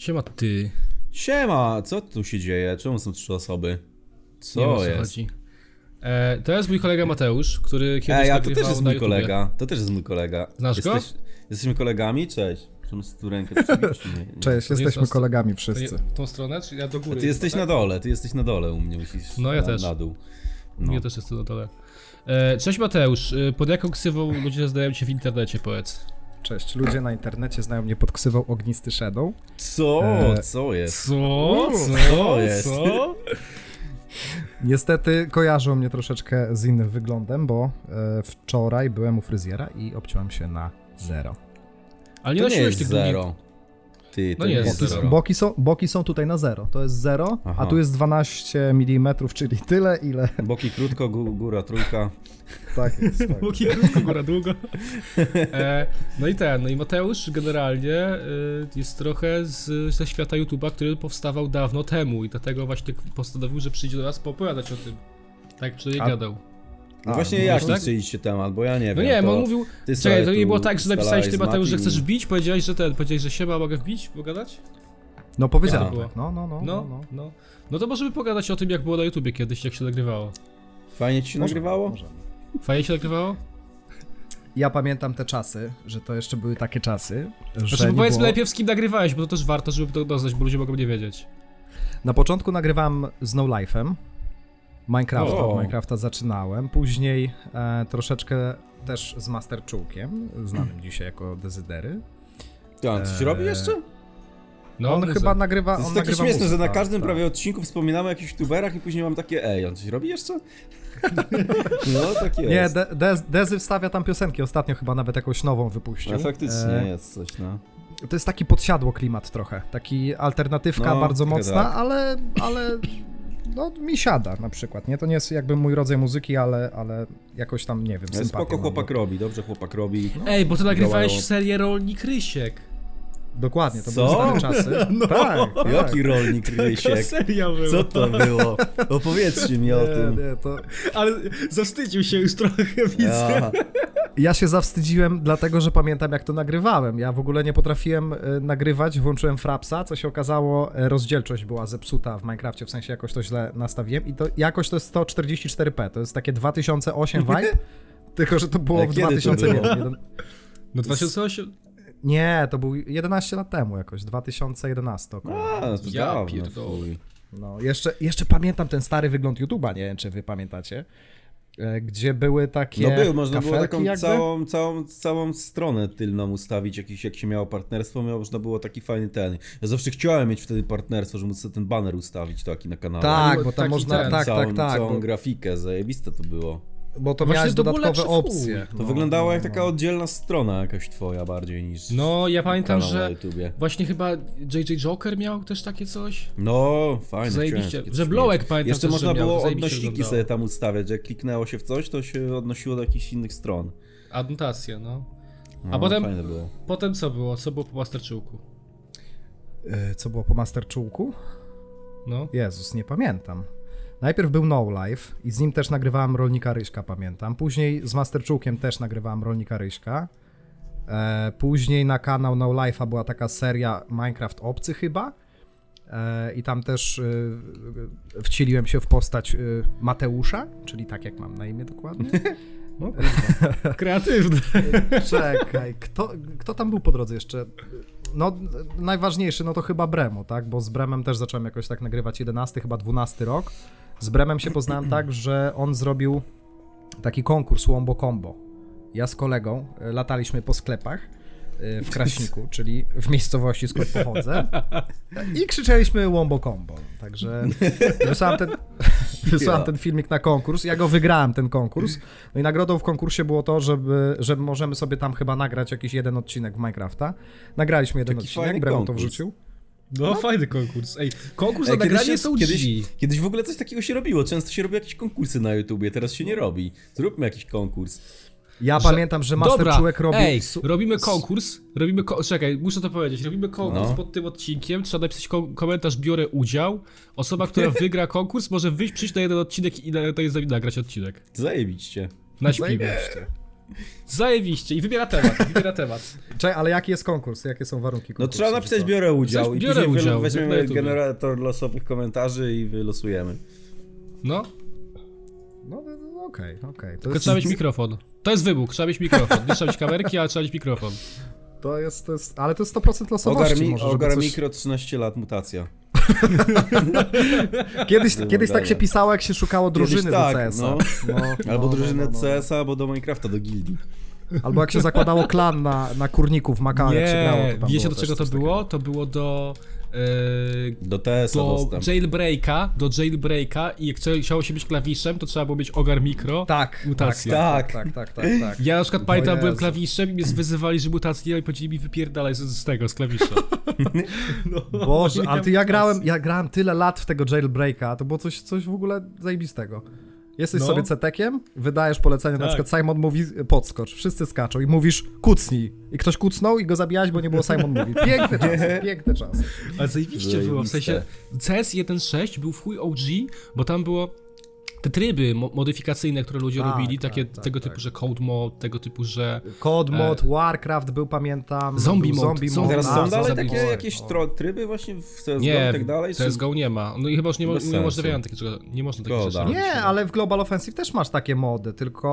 Siema ty. Siema, co tu się dzieje? Czemu są trzy osoby? Nie wiem, o Co co jest? chodzi. E, to jest mój kolega Mateusz, który kiedyś Ej, a to nagrywał też jest na mój YouTubie. kolega. To też jest mój kolega. Znasz go? Jesteś, Jesteśmy kolegami? Cześć. Czemu sobie tu rękę przybić, nie? nie? Cześć, nie jesteśmy jest kolegami wszyscy. nie, tą stronę, czy ja do A góry? ty jesteś tak? na dole, ty jesteś na dole u mnie, musisz No, ja na, też. na dół. No. Ja też jestem na dole. E, cześć Mateusz, e, pod jaką ksywą ludzie znają cię w internecie, powiedz? Cześć, ludzie na internecie znają mnie pod ksywą Ognisty Shadow. Co? E, Co jest? Co? Co jest? Co? Niestety kojarzą mnie troszeczkę z innym wyglądem, bo e, wczoraj byłem u fryzjera i obciąłem się na zero. Ale nie To nie nosiłeś jest tych długich... zero. Ty, No nie jest zero. zero. Boki są, boki są tutaj na zero, to jest zero, Aha. a tu jest 12 mm, czyli tyle, ile... Boki krótko, gó- góra trójka. Tak jest, tak. Łuki krótko, góra długo. E, no i ten, no i Mateusz generalnie e, jest trochę z, ze świata YouTube'a, który powstawał dawno temu i dlatego właśnie postanowił, że przyjdzie do nas poopowiadać o tym. Tak przynajmniej A- gadał. No właśnie no jaki tak? chcieliście temat, bo ja nie No wiem. nie, to bo on mówił, ty czekaj, to nie było tak, że napisałeś ty Mateusz, że chcesz bić, powiedziałeś, że ten, powiedziałeś, że siema, mogę wbić, pogadać? No powiedziałem Ja. tak, no, no, no, No, no. no. no. No to możemy pogadać o tym, jak było na YouTubie kiedyś, jak się nagrywało. Fajnie ci się Możemy, nagrywało? możemy. Fajnie się nagrywało? Ja pamiętam te czasy, że to jeszcze były takie czasy, że Znaczy, nie powiedzmy było... najpierw z kim nagrywałeś, bo to też warto, żeby to doznać, bo ludzie mogą nie wiedzieć. Na początku nagrywałem z No Life'em. Minecrafta, O. od Minecrafta zaczynałem. Później e, troszeczkę też z Master Czułkiem, znanym dzisiaj jako Dezydery. Ty, on coś Eee, robi jeszcze? No, on chyba nagrywa. To jest takie śmieszne, że na każdym tak. prawie odcinku wspominamy o jakichś tuberach i później mam takie ej, on coś robi jeszcze? No, tak jest. Nie, De Dez Dezy wstawia tam piosenki. Ostatnio chyba nawet jakąś nową wypuścił. No, faktycznie E, jest coś, no. to jest taki podsiadło klimat trochę. Taki alternatywka No, bardzo mocna, tak. ale, ale no, mi siada na przykład. Nie, to nie jest jakby mój rodzaj muzyki, ale, ale jakoś tam, nie wiem, Ale sympatię spoko mam chłopak do- robi, dobrze chłopak robi. Ej, bo ty nagrywałeś serię Rolnik Rysiek. Dokładnie, to Co? były stare czasy. No. Tak, tak. Jaki rolnik Rysiek? seria była. Co to było? Opowiedzcie mi o tym. Nie, to... Ale zawstydził się już trochę, widzę. Ja, Ja się zawstydziłem, dlatego że pamiętam jak to nagrywałem. Ja w ogóle nie potrafiłem e, nagrywać, włączyłem Frapsa, co się okazało, e, rozdzielczość była zepsuta w Minecrafcie, w sensie jakoś to źle nastawiłem i to jakoś to jest 144p, to jest takie 2008 vibe, tylko że to było w kiedy to 2001. było? No 2008? Nie, to był 11 lat temu jakoś, 2011 około. A, to Ja dawno, pierdolę. fuj. No, jeszcze, jeszcze pamiętam ten stary wygląd YouTube'a, nie wiem czy wy pamiętacie, e, gdzie były takie No był, można było taką jakby. całą, całą, całą stronę tylną ustawić, jakiś, jak się miało partnerstwo, miało, można było taki fajny ten. Ja zawsze chciałem mieć wtedy partnerstwo, żeby móc sobie ten banner ustawić taki na kanale. Tak, bo tam taki można, ten, tak, całą, tak, tak, Całą bo, grafikę, zajebiste to było. Bo to Właśnie miałeś dodatkowe opcje. To No, wyglądało no, jak no. taka oddzielna strona jakaś twoja bardziej niż No, ja pamiętam, że właśnie chyba JJ Joker miał też takie coś. No, fajne. Zajebiście. Że mieć. pamiętam Jeszcze też, można że miał, było zajebiście odnośniki sobie tam ustawiać, że jak kliknęło się w coś, to się odnosiło do jakichś innych stron. Adnotacje, no. No, A potem- Fajne było. Potem co było? Co było po Masterczułku? E, Co było po Master Czułku? No. Jezus, nie pamiętam. Najpierw był No Life i z nim też nagrywałem Rolnika Ryśka, pamiętam. Później z Master Czułkiem też nagrywałem Rolnika Ryśka. E, później na kanał No Life'a była taka seria Minecraft Obcy chyba. E, I tam też e, wcieliłem się w postać e, Mateusza, czyli tak jak mam na imię dokładnie. no Kreatywne. Czekaj, kto, kto tam był po drodze jeszcze? No, najważniejszy, no to chyba Bremo, tak? Bo z Bremem też zacząłem jakoś tak nagrywać 11, chyba 12 rok. Z Bremem się poznałem tak, że on zrobił taki konkurs Łombo Combo. Ja z kolegą e, lataliśmy po sklepach e, w Kraśniku, czyli w miejscowości, skąd pochodzę i krzyczeliśmy Łombo Combo. Także wysłałem ten, wysłałem ten filmik na konkurs, ja go wygrałem, ten konkurs. No i nagrodą w konkursie było to, żeby, że możemy sobie tam chyba nagrać jakiś jeden odcinek w Minecrafta. Nagraliśmy jeden Taki odcinek, Bremo to wrzucił. No, fajny konkurs. Ej, konkurs na nagranie są kiedyś, kiedyś w ogóle coś takiego się robiło. Często się robi jakieś konkursy na YouTubie, teraz się nie robi. Zróbmy jakiś konkurs. Ja Że- pamiętam, że Master Dobra, Czułek robił... ej, robimy konkurs, robimy, ko czekaj, muszę to powiedzieć, robimy konkurs No. pod tym odcinkiem, trzeba napisać ko komentarz, biorę udział, osoba, która wygra konkurs może wyjść, przyjść na jeden odcinek i na, to jest z nami nagrać odcinek. Zajebiście. Na śpimy. Zajebiście. Zajebiście i wybiera temat, wybiera temat. Czekaj, ale jaki jest konkurs? Jakie są warunki No konkursu? trzeba że napisać biorę udział Coś i biorę później udział, weźmiemy generator losowych komentarzy i wylosujemy. No, No, no, no, okej, okej. To, tylko jest- trzeba mieć mikrofon. To jest wybuch, trzeba mieć mikrofon. Nie trzeba mieć kamerki, ale trzeba mieć mikrofon. to jest, to jest, ale to jest 100% losowości Ogar, mi, może, Ogar coś... Mikro 13 lat mutacja. Kiedyś, Było kiedyś tak się pisało, jak się szukało drużyny tak, do CS-a. no. No, Albo no, drużynę no, no, no. CS-a, albo do Minecrafta, do gildii. Albo jak się zakładało klan na, na kurników w Macao, jak się grało, to wiecie do czego to było? To było do... Yy, Do TS-a do dostęp. jailbreaka, do jailbreaka i jak chciało się być klawiszem, to trzeba było mieć ogar mikro. Tak, Mutacja. Tak, tak, tak, tak, tak. tak. Ja na przykład pamiętam, byłem klawiszem i mnie wyzywali, że mutację i powiedzieli mi wypierdalaj z, z tego, z klawisza. No, Boże, ale ty, ja grałem, ja grałem tyle lat w tego jailbreaka, to było coś, coś w ogóle zajebistego. Jesteś No. sobie cetekiem, wydajesz polecenie, na Tak. przykład Simon mówi podskocz, wszyscy skaczą i mówisz kucnij. I ktoś kucnął i go zabijałeś, bo nie było Simon mówi. Piękne czasy, piękne czasy. Ale zajebiście było, w sensie CS 1.6 był w chuj OG, bo tam było te tryby mo- modyfikacyjne, które ludzie Tak, robili, tak, takie tak, tego tak. typu, że code mode, tego typu, że... Code mod, Warcraft był, pamiętam. E, Zombie mode, zombie Teraz mode. są dalej takie mode. jakieś O. tryby właśnie w CSGO Nie, i tak dalej? czy- CSGO nie ma. No i chyba już nie, Bez nie umożliwiają takiego, nie można takich rzeczy. Nie, ale w Global Offensive też masz takie mody, tylko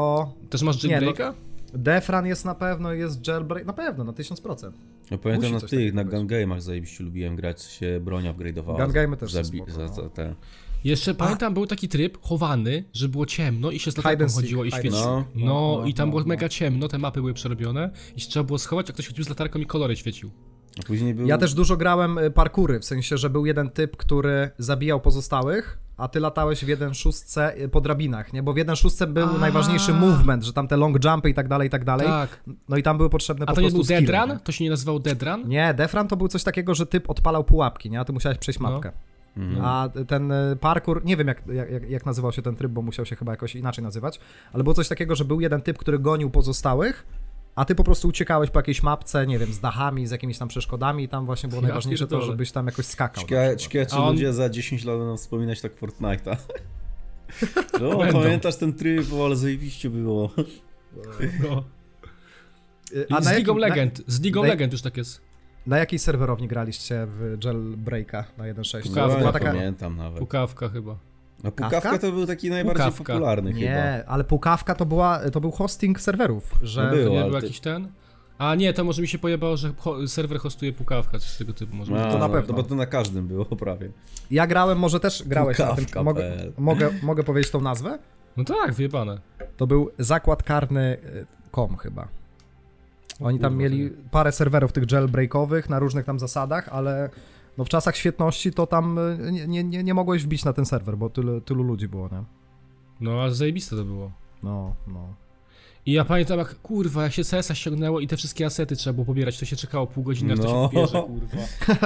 Też masz Nie, no- jailbreaka? Defran jest na pewno, jest jailbreak, na pewno, na 1000%. Ja pamiętam Musi na tych, na gun game'ach zajebiście lubiłem grać, się broń upgrade'owała. Gun game'y za- też za, są bi- spoko, za, no. za te. Jeszcze pamiętam, był taki tryb chowany, że było ciemno i się z latarką seek, chodziło i hide świeciło. No, seek. no, No, i tam no, było no. mega ciemno, te mapy były przerobione i się trzeba było schować, a ktoś chodził z latarką i kolory świecił. A później był... Ja też dużo grałem y, parkury, w sensie, że był jeden typ, który zabijał pozostałych, a ty latałeś w 1.6 y, po drabinach, nie? Bo w 1.6 był A. najważniejszy movement, że tam te long jumpy i tak dalej, i tak dalej. Tak. No i tam były potrzebne A po to nie prostu był skille, Dead Run? nie? To się nie nazywał Dead Run? Nie, Defran to był coś takiego, że typ odpalał pułapki, nie? A ty musiałeś przejść No. Mhm. A ten y, parkour, nie wiem jak, jak, jak nazywał się ten tryb, bo musiał się chyba jakoś inaczej nazywać, ale było coś takiego, że był jeden typ, który gonił pozostałych, a ty po prostu uciekałeś po jakiejś mapce, nie wiem, z dachami, z jakimiś tam przeszkodami i tam właśnie było Ja najważniejsze to, żebyś tam jakoś skakał. Ciekawe, czy on- ludzie za 10 lat będą wspominać tak Fortnite'a. No, Będą. pamiętasz ten tryb, ale zajebiście było. No. Y, A z League of Legend, z League of na- Legend już tak jest. Na, jakiej serwerowni graliście w Jailbreaka na 1.6? Pukawka. No, Była taka... pamiętam nawet. Pukawka chyba. A Pukawka to był taki najbardziej Pukawka. popularny chyba. Nie, ale Pukawka to, była, to był hosting serwerów, że... No To było. nie ale był ty- jakiś ten? A nie, to może mi się pojebało, że ho- serwer hostuje Pukawka, coś tego typu może A, to na no, pewno. Bo to na każdym było prawie. Ja grałem, może też grałeś na tym. Mogę, mogę, mogę powiedzieć tą nazwę? No tak, wyjebane. To był zakład karny y, chyba. Oni tam mieli parę serwerów tych jailbreakowych na różnych tam zasadach, ale no w czasach świetności to tam y, nie, nie, nie, mogłeś wbić na ten serwer, bo tylu, tylu ludzi było, nie? No, a zajebiste to było. No, no. I ja pamiętam jak, kurwa, jak się CS-a ściągnęło i te wszystkie asety trzeba było pobierać, to się czekało pół godziny, aż to No. się pobierze, kurwa.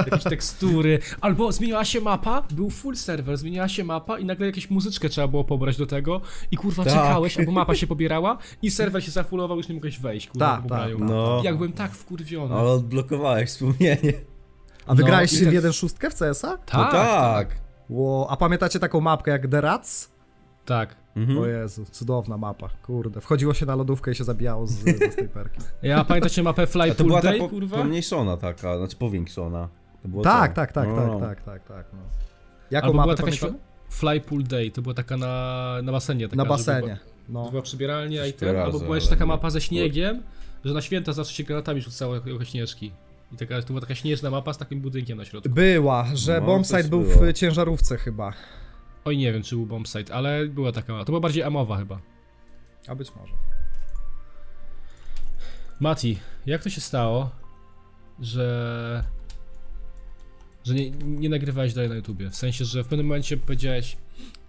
Jakieś tekstury. Albo zmieniła się mapa, był full serwer, zmieniła się mapa i nagle jakieś muzyczkę trzeba było pobrać do tego i kurwa Tak. czekałeś, albo mapa się pobierała i serwer się zafulował, już nie mogłeś wejść, kurwa, Tak, tak, tak. No. Jak byłem tak wkurwiony. Ale odblokowałeś wspomnienie. A wy No, i tak- w 1.6 w CS-a? Tak, no tak. Ło, a pamiętacie taką mapkę jak The Rats? Tak. Mhm. O Jezu, cudowna mapa, kurde. Wchodziło się na lodówkę i się zabijało z, ze snajperki. Ja pamiętacie mapę Fly A to Pool była ta Day, po, kurwa? pomniejszona taka, znaczy powiększona. To było Tak, to. tak, tak, No. tak, tak, tak, tak, no. Jaką Albo mapę była taka Fly Pool Day, to była taka na, na basenie. Taka, Na basenie, Była, no. była przybieralnia Coś i ten, albo była jeszcze taka mapa ze śniegiem, że na święta zawsze się granatami rzucało jako śnieżki. I taka, to była taka śnieżna mapa z takim budynkiem na środku. Była, że No, bombsite był w ciężarówce chyba. Oj, nie wiem, czy był bombsite, ale była taka. To była bardziej amowa chyba. A być może. Mati, jak to się stało, że... że nie, nie nagrywałeś dalej na YouTubie? W sensie, że w pewnym momencie powiedziałeś...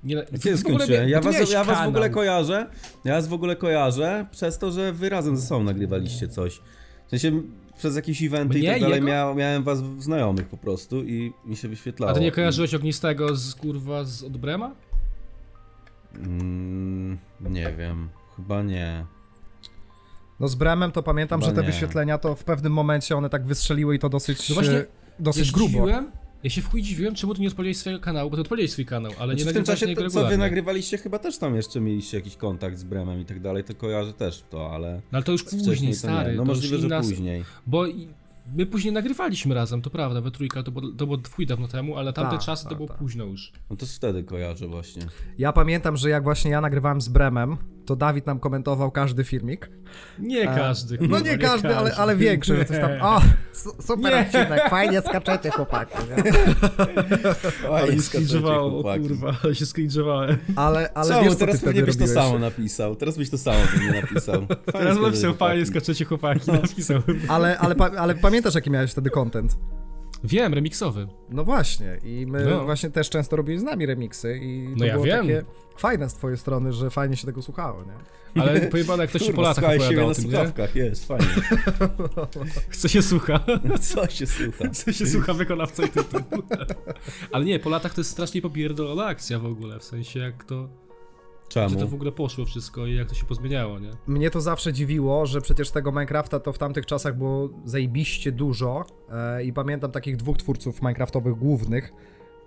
Nie, Gdzie w ogóle skończyłem? nie- Ja was, ja was w ogóle kojarzę. Ja was w ogóle kojarzę przez to, że wy razem ze sobą nagrywaliście coś. W sensie przez jakieś eventy i Mnie? tak dalej Jego? mia, miałem was w znajomych po prostu i mi się wyświetlało. A ty nie I- kojarzyłeś Ognistego z kurwa z od Brema? Mm, nie wiem, chyba nie. No z Bremem to pamiętam, Chyba że te nie. wyświetlenia to w pewnym momencie one tak wystrzeliły i to dosyć, No właśnie, e, dosyć grubo. Ja się w chuj dziwiłem, czemu ty nie odpaliłeś swojego kanału, bo ty odpaliłeś swój kanał, ale nie Znaczy, w tym czasie, to, co wy nagrywaliście, chyba też tam jeszcze mieliście jakiś kontakt z Bremem i tak dalej, to kojarzę też to, ale No ale to już później, to stary. nie. No to możliwe, już że później. Bo my później nagrywaliśmy razem, to prawda, we trójkę, to było, to było w chuj dawno temu, ale tamte Tak, czasy to tak, było tak. późno już. No to wtedy kojarzę właśnie. Ja pamiętam, że jak właśnie ja nagrywałem z Bremem, to Dawid nam komentował każdy filmik. Nie A, każdy. No kurwa, nie każdy, ale, ale większy, że coś tam. Nie. O, su- super Nie. odcinek, fajnie skaczecie chłopaki. Nie? Ale Oj, mi skaczecie, skringowało, o chłopaki. kurwa, ale się skrinżowałem. Ale, ale Czemu? wiesz, co Teraz pewnie byś to samo napisał. Teraz byś to samo pewnie napisał. Fajnie Teraz skaczecie, napisał fajnie, chłopaki. skaczecie chłopaki, napisałem. Ale, ale, pa- ale pamiętasz, jaki miałeś wtedy content? Wiem, remiksowy. No właśnie, i my No. właśnie też często robili z nami remiksy i to No ja było wiem. takie fajne z twojej strony, że fajnie się tego słuchało, nie? Ale pojebane, jak ktoś się po Kurwa, latach opowiada o na tym, nie? słuchawkach, jest, fajnie. Chce się słucha. Co się słucha? Chce się słucha wykonawca i tytuł. Ale nie, po latach to jest strasznie popierdolona akcja w ogóle, w sensie jak to... Gdzie to w Czemu? ogóle poszło wszystko i jak to się pozmieniało, nie? Mnie to zawsze dziwiło, że przecież tego Minecrafta to w tamtych czasach było zajebiście dużo e, i pamiętam takich dwóch twórców Minecraftowych głównych.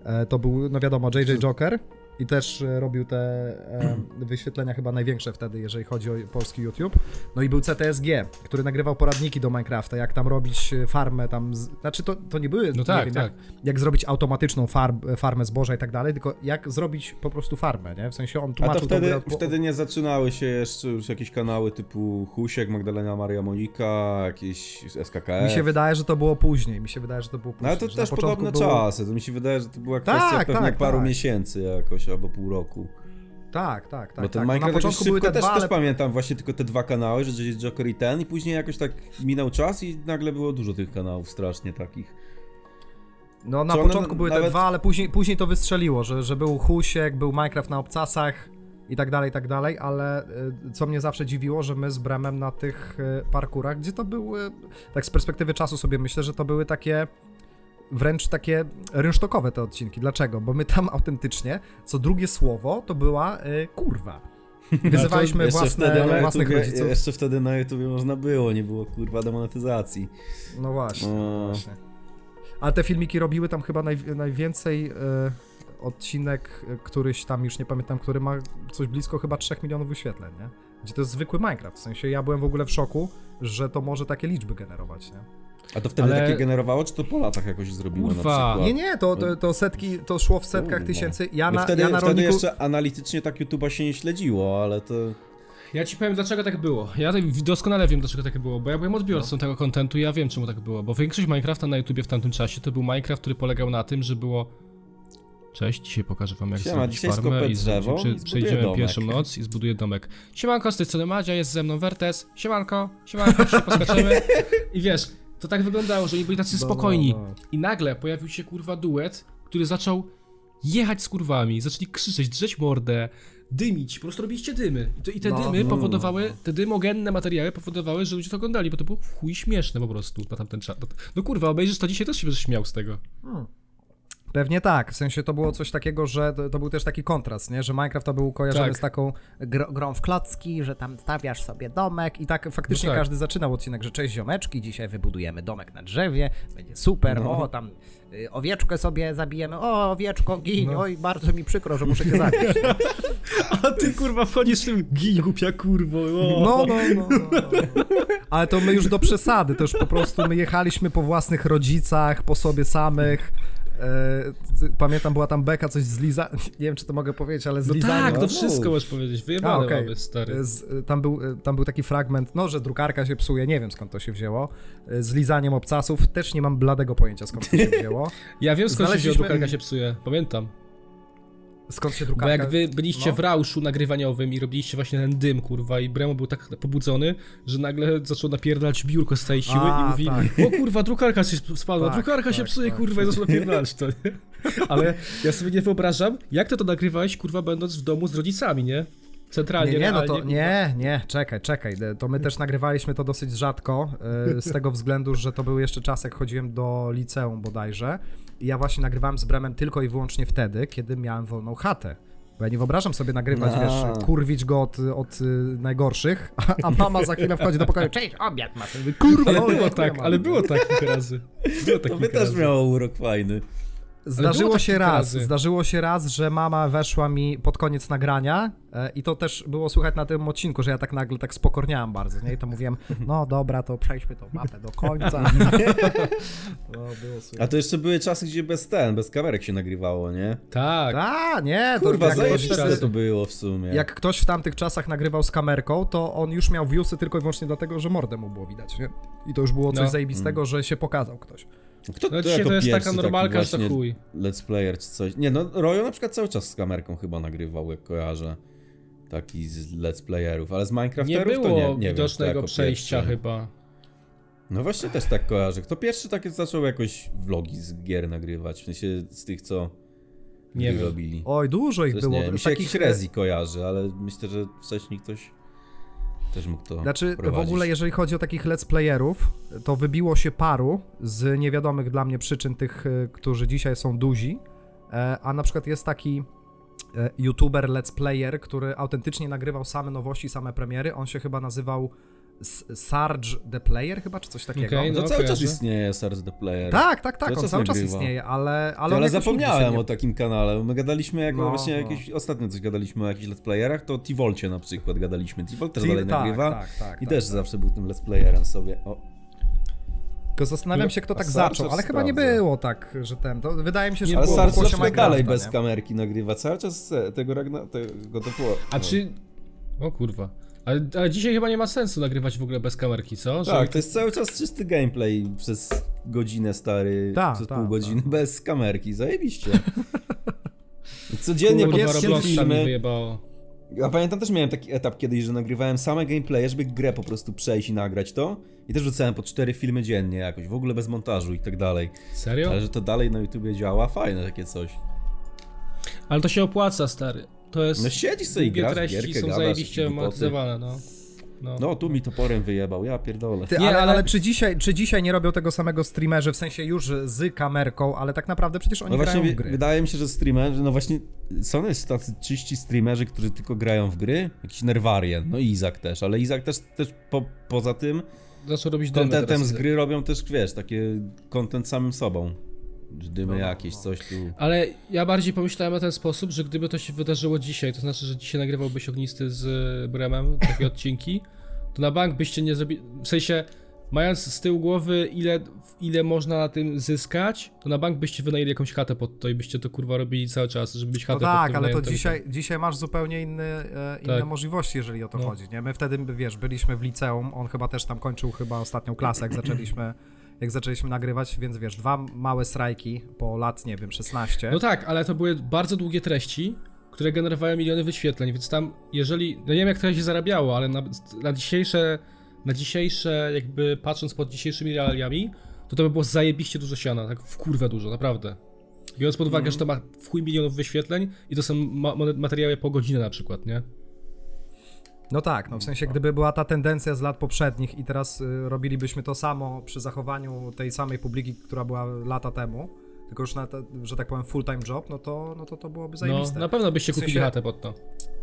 E, to był, no wiadomo, JJ Joker i też e, robił te e, wyświetlenia chyba największe wtedy, jeżeli chodzi o polski YouTube. No i był CTSG, który nagrywał poradniki do Minecrafta, jak tam robić e, farmę tam, z... znaczy to, to nie były, No nie tak, wiem, tak. Jak, jak zrobić automatyczną farm, farmę zboża i tak dalej, tylko jak zrobić po prostu farmę, nie? W sensie on A tłumaczył to wtedy, po- wtedy nie zaczynały się jeszcze już jakieś kanały typu Husiek, Magdalena Maria Monika, jakieś SKKF. Mi się wydaje, że to było później. Mi się wydaje, że to było No później. ale to też podobne było- czasy. To mi się wydaje, że to była Tak, kwestia pewnie tak, paru tak. miesięcy jakoś, albo pół roku. Tak, tak, tak. Bo ten tak. Minecraft na początku były te też, dwa, też ale... pamiętam właśnie tylko te dwa kanały, że jest Joker i ten i później jakoś tak minął czas i nagle było dużo tych kanałów strasznie takich. No na Czy one początku były te nawet- dwa, ale później, później to wystrzeliło, że, że był Husiek, był Minecraft na obcasach i tak dalej, i tak dalej, ale y, co mnie zawsze dziwiło, że my z Bremem na tych y, parkurach, gdzie to były, tak z perspektywy czasu sobie myślę, że to były takie wręcz takie rynsztokowe te odcinki. Dlaczego? Bo my tam autentycznie, co drugie słowo to była y, kurwa. Wyzywaliśmy Jeszcze własne, wtedy, własnych YouTubie, rodziców. jeszcze wtedy na YouTubie można było, nie było kurwa demonetyzacji. No właśnie, O. właśnie. Ale te filmiki robiły tam chyba naj, najwięcej e, odcinek, e, któryś tam już nie pamiętam, który ma coś blisko chyba 3 milionów wyświetleń, nie? Gdzie to jest zwykły Minecraft. W sensie ja byłem w ogóle w szoku, że to może takie liczby generować, nie? A to wtedy Ale- takie generowało, czy to po latach jakoś zrobiło Kurwa. na przykład? Nie, nie, to, to, to setki, to szło w setkach Kurwa. tysięcy. Ja No na, wtedy, ja na wtedy rolniku... jeszcze analitycznie tak YouTube'a się nie śledziło, ale to... Ja ci powiem dlaczego tak było. Ja tak doskonale wiem dlaczego tak było, bo ja byłem No. odbiorcą tego kontentu i ja wiem czemu tak było. Bo większość Minecrafta na YouTubie w tamtym czasie to był Minecraft, który polegał na tym, że było Cześć, dzisiaj pokażę wam jak Siema, zrobić dzisiaj farmę i drzewo przy- przejdziemy domek. pierwszą noc i zbuduję domek. Siemanko, z tej strony Madzia, jest ze mną Wertes. Siemanko, siemanko, się poskaczemy. I wiesz, to tak wyglądało, że oni byli tacy spokojni. I nagle pojawił się kurwa duet, który zaczął jechać z kurwami, zaczęli krzyczeć, drzeć mordę, dymić, po prostu robiliście dymy. I, to, i te No, dymy powodowały, te dymogenne materiały powodowały, że ludzie to oglądali, bo to było chuj śmieszne po prostu na tamten czas. No kurwa, obejrzysz to dzisiaj, też się będziesz śmiał z tego. Pewnie tak, w sensie to było coś takiego, że to, to był też taki kontrast, nie? że Minecraft to był kojarzony Tak. z taką gr grą w klocki, że tam stawiasz sobie domek i tak faktycznie No tak. każdy zaczynał odcinek, że cześć ziomeczki, dzisiaj wybudujemy domek na drzewie, będzie super, No. o tam y, owieczkę sobie zabijemy, o owieczko gin, No. oj bardzo mi przykro, że muszę cię zabić. A ty kurwa wchodzisz w tym gin głupia kurwo. No, no, no, no, no. Ale to my już do przesady, to już po prostu my jechaliśmy po własnych rodzicach, po sobie samych. E, pamiętam, była tam beka, coś z Liza... Nie wiem, czy to mogę powiedzieć, ale z No lizaniem. tak, to wszystko możesz powiedzieć, A, wyjebane okej. mamy, stary. E, Z, tam, był, e, tam był taki fragment, no, że drukarka się psuje, nie wiem skąd to się wzięło. E, Z lizaniem obcasów też nie mam bladego pojęcia skąd to się wzięło. Ja wiem skąd się wzięło, drukarka się psuje, pamiętam. Skąd się Bo drukarka... jak wy byliście no. w rauszu nagrywaniowym i robiliście właśnie ten dym, kurwa, i Bremo był tak pobudzony, że nagle zaczął napierdalać biurko z tej siły A, i mówi, tak. o kurwa, drukarka się spadła, Tak, drukarka się tak, psuje, tak. kurwa, i zaczął napierdalać to, nie? Ale ja sobie nie wyobrażam, jak ty to nagrywałeś, kurwa, będąc w domu z rodzicami, nie? Centralnie, Nie, nie, no to nie, nie, czekaj, czekaj. To my też nagrywaliśmy to dosyć rzadko, y, z tego względu, że to był jeszcze czas, jak chodziłem do liceum bodajże. I ja właśnie nagrywałem z Bremem tylko i wyłącznie wtedy, kiedy miałem wolną chatę. Bo ja nie wyobrażam sobie nagrywać, A. wiesz, kurwić go od, od y, najgorszych, a, a mama za chwilę wchodzi do pokoju, cześć, obiad masz. Kurwa, Ale o, było tak, ale było tak kilka razy. Było tak To by też razy. miało urok fajny. Zdarzyło tak się raz, razy. zdarzyło się raz, że mama weszła mi pod koniec nagrania e, i to też było słychać na tym odcinku, że ja tak nagle tak spokorniałem bardzo, nie? I to mówiłem, no dobra, to przejdźmy tą mapę do końca. no, było A to jeszcze były czasy, gdzie bez ten, bez kamerek się nagrywało, nie? Tak. A, nie, to Kurwa, zajebiste to było w sumie. jak ktoś w tamtych czasach nagrywał z kamerką, to on już miał viewsy tylko i wyłącznie dlatego, że mordę mu było widać, nie? I to już było coś No. zajebistego, że się pokazał ktoś. Kto No dzisiaj jako to jest pierwszy taka taki normalka, że to chuj. Let's player czy coś. Nie no, Royo na przykład cały czas z kamerką chyba nagrywał, jak kojarzę. Taki z let's playerów, ale z Nie Minecrafterów było to nie, nie widocznego wiem, przejścia pierwszy. chyba. No właśnie też tak kojarzę. Kto pierwszy takie zaczął jakoś vlogi z gier nagrywać, w sensie z tych, co Nie robili. Oj, dużo ich Też było. nie, mi się takich- jakiś Rezi kojarzy, ale myślę, że wcześniej ktoś też mógł to Znaczy, w ogóle jeżeli chodzi o takich let's playerów, to wybiło się paru z niewiadomych dla mnie przyczyn tych, y, którzy dzisiaj są duzi, e, a na przykład jest taki e, youtuber let's player, który autentycznie nagrywał same nowości, same premiery, on się chyba nazywał Sarge the Player chyba, czy coś takiego. Okej, No, no, cały czas kojarzę. istnieje Stars the Player. Tak, tak, tak, Cały on czas cały czas nagrywa. istnieje, ale... Ale, Ale, zapomniałem nie- o takim kanale. My gadaliśmy jako No, właśnie no. jakieś ostatnio coś gadaliśmy o jakichś let's playerach, to T-Volcie na przykład gadaliśmy. T-Volt też dalej tak, nagrywa. tak, tak, I tak, też tak. zawsze był tym let's playerem sobie. O, Tylko zastanawiam się, kto tak Sarge zaczął, ale chyba nie było tak, że ten, to wydaje mi się, że Nie ale było Sarge zawsze dalej nie? bez kamerki nagrywa. Cały czas tego Ragna... tego to było. A czy... O kurwa. Ale, ale dzisiaj chyba nie ma sensu nagrywać w ogóle bez kamerki, co? Że- Tak, to jest cały czas czysty gameplay przez godzinę stary, Tak, przez tak, pół godziny bez kamerki, zajebiście. Codziennie pierwsze filmy. Ja pamiętam też miałem taki etap kiedyś, że nagrywałem same gameplaye, żeby grę po prostu przejść i nagrać to. I też rzucałem po cztery filmy dziennie jakoś, w ogóle bez montażu i tak dalej. Serio? Ale że to dalej na YouTubie działa, fajne takie coś. Ale to się opłaca, stary. To jest... No siedzisz sobie i grasz treści gierkę, są gadasz, zajebiście monetyzowane, no. No. No, tu mi toporem wyjebał, ja pierdolę. Ty, Nie, ale, ale... ale- czy, dzisiaj, czy dzisiaj nie robią tego samego streamerzy, w sensie już z kamerką, ale tak naprawdę przecież oni No grają właśnie, w gry. wydaje mi się, że streamerzy, no właśnie, są jest tacy czyści streamerzy, którzy tylko grają w gry, jakiś Nerwarian, no i Izak też, ale Izak też, też po, poza tym Zaczął robić contentem z gry robią też, wiesz, takie content samym sobą. Dymy No, no, jakieś, no. coś tu. Ale ja bardziej pomyślałem na ten sposób, że gdyby to się wydarzyło dzisiaj, to znaczy, że dzisiaj nagrywałbyś ognisty z y, Bremem takie odcinki, to na bank byście nie zrobili. W sensie, mając z tyłu głowy, ile, ile można na tym zyskać, to na bank byście wynajęli jakąś chatę pod to i byście to kurwa robili cały czas, żeby mieć No chatę tak, pod ale to dzisiaj, dzisiaj masz zupełnie inny, e, inne Tak. możliwości, jeżeli o to No. chodzi, nie? My wtedy, wiesz, byliśmy w liceum, on chyba też tam kończył chyba ostatnią klasę, jak zaczęliśmy, jak zaczęliśmy nagrywać, więc wiesz, dwa małe strajki po lat, nie wiem, 16. No tak, ale to były bardzo długie treści, które generowały miliony wyświetleń, więc tam, jeżeli. No nie wiem, jak to się zarabiało, ale na, na dzisiejsze. Na dzisiejsze, jakby patrząc pod dzisiejszymi realiami, to to by było zajebiście dużo siana, tak w kurwę dużo, naprawdę. Biorąc pod uwagę, że to ma w chuj milionów wyświetleń i to są ma materiały po godzinę na przykład, nie? No tak, no w sensie gdyby była ta tendencja z lat poprzednich i teraz y, robilibyśmy to samo przy zachowaniu tej samej publiki, która była lata temu, tylko już na, te, że tak powiem full-time job, no to, no to to byłoby No, zajebiste. na pewno byście W sensie- kupili chatę pod to.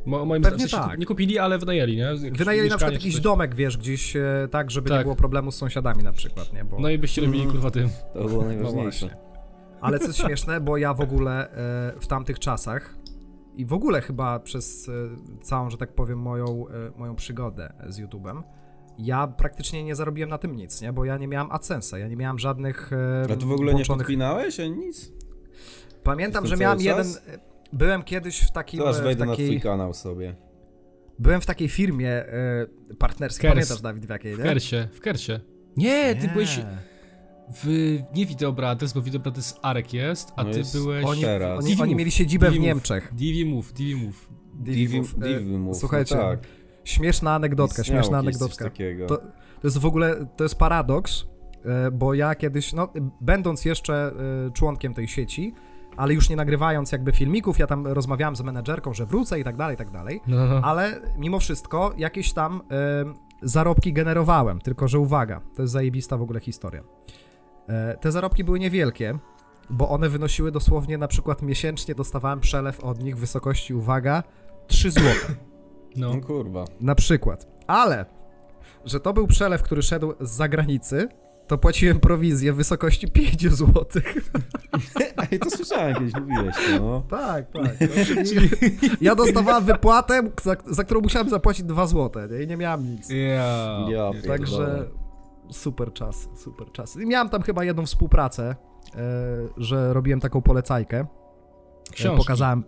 Mo, moim Pewnie zdaniem, tak. nie kupili, ale wynajęli, nie? Jakieś Wynajęli na przykład jakiś coś. domek, wiesz, gdzieś e, tak, żeby nie Tak. było problemu z sąsiadami na przykład, nie? Bo... No i byście robili kurwa tym. To było No najważniejsze. właśnie. Ale co jest śmieszne, bo ja w ogóle e, w tamtych czasach i w ogóle chyba przez e, całą, że tak powiem, moją, e, moją przygodę z YouTube'em, ja praktycznie nie zarobiłem na tym nic, nie? Bo ja nie miałem AdSense'a, ja nie miałem żadnych e, A tu w ogóle nie włączonych... podpinałeś ani nic? Pamiętam, Jestem że miałem jeden... Byłem kiedyś w takim... E, wejdę w na takiej, twój kanał sobie. Byłem w takiej firmie partnerskiej, Kers. pamiętasz Dawid w jakiej, W nie? Kersie, w Kersie. Nie, ty Nie. byłeś w... Nie Wideobrades, bo Wideobrades Arek jest, a No ty jest- byłeś... Oni, Teraz. oni, Divi oni mieli siedzibę w Divi Move. Niemczech. Divi Move, Divi Move. Divi, Move. E, Divi Move, Słuchajcie, no tak. śmieszna anegdotka, Istniało śmieszna anegdotka. takiego. To, to jest w ogóle, to jest paradoks, e, bo ja kiedyś, no, będąc jeszcze e, członkiem tej sieci, ale już nie nagrywając jakby filmików, ja tam rozmawiałem z menedżerką, że wrócę i tak dalej, i tak dalej, No, no. ale mimo wszystko jakieś tam e, zarobki generowałem, tylko że uwaga, to jest zajebista w ogóle historia. E, te zarobki były niewielkie, bo one wynosiły dosłownie na przykład miesięcznie dostawałem przelew od nich w wysokości, uwaga, 3 zł. no. No kurwa. Na przykład. Ale, że to był przelew, który szedł z zagranicy, to płaciłem prowizję w wysokości 5 zł. Ej, to słyszałem kiedyś, mówiłeś, no. Tak, tak. Ja dostawałem wypłatę, za, za którą musiałem zapłacić 2 zł, nie? I nie miałem nic. Ja. Ja pierdolę. Także super czas, super czas. I miałem tam chyba jedną współpracę, e, że robiłem taką polecajkę. E, Książki. Pokazałem.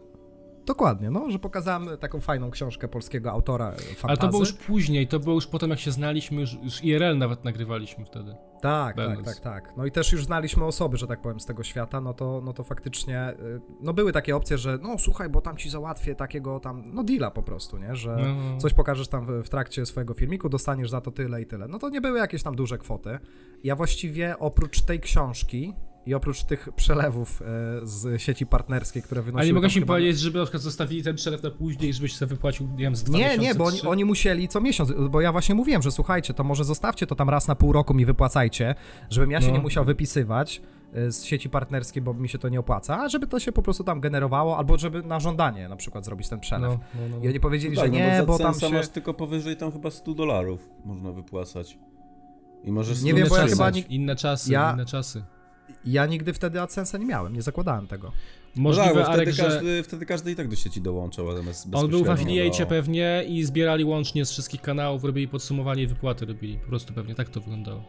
Dokładnie, no, że pokazałem taką fajną książkę polskiego autora e, fantazy. Ale to było już później, to było już potem jak się znaliśmy, już, już IRL nawet nagrywaliśmy wtedy. Tak, tak, tak, tak. No i też już znaliśmy osoby, że tak powiem, z tego świata, no to, no to faktycznie, y, no były takie opcje, że no słuchaj, bo tam ci załatwię takiego tam, no deala po prostu, nie, że No. coś pokażesz tam w trakcie swojego filmiku, dostaniesz za to tyle i tyle. No to nie były jakieś tam duże kwoty. Ja właściwie oprócz tej książki i oprócz tych przelewów e, z sieci partnerskiej, które wynosiły... Ale nie im chyba- powiedzieć, żeby na przykład zostawili ten przelew na później, żebyś sobie wypłacił, nie wiem, z dwa Nie, miesiące, nie, bo oni, oni musieli co miesiąc, bo ja właśnie mówiłem, że słuchajcie, to może zostawcie to tam raz na pół roku mi wypłacajcie, żebym ja się No. nie musiał wypisywać y, z sieci partnerskiej, bo mi się to nie opłaca, a żeby to się po prostu tam generowało, albo żeby na żądanie na przykład zrobić ten przelew. No, no, no. I oni powiedzieli, tak, że nie, no bo bo za tam się... masz tylko powyżej tam chyba 100 dolarów można wypłacać. I możesz Nie wiem, Inne bo ja czasy, chyba nie- Inne czasy, Ja- inne czasy. Ja nigdy wtedy AdSense'a nie miałem, nie zakładałem tego. No Możliwe, tak, bo Alek, wtedy, że każdy, wtedy każdy i tak do sieci dołączał, natomiast on był w affiliate no. pewnie i zbierali łącznie z wszystkich kanałów, robili podsumowanie i wypłaty robili. Po prostu pewnie tak to wyglądało.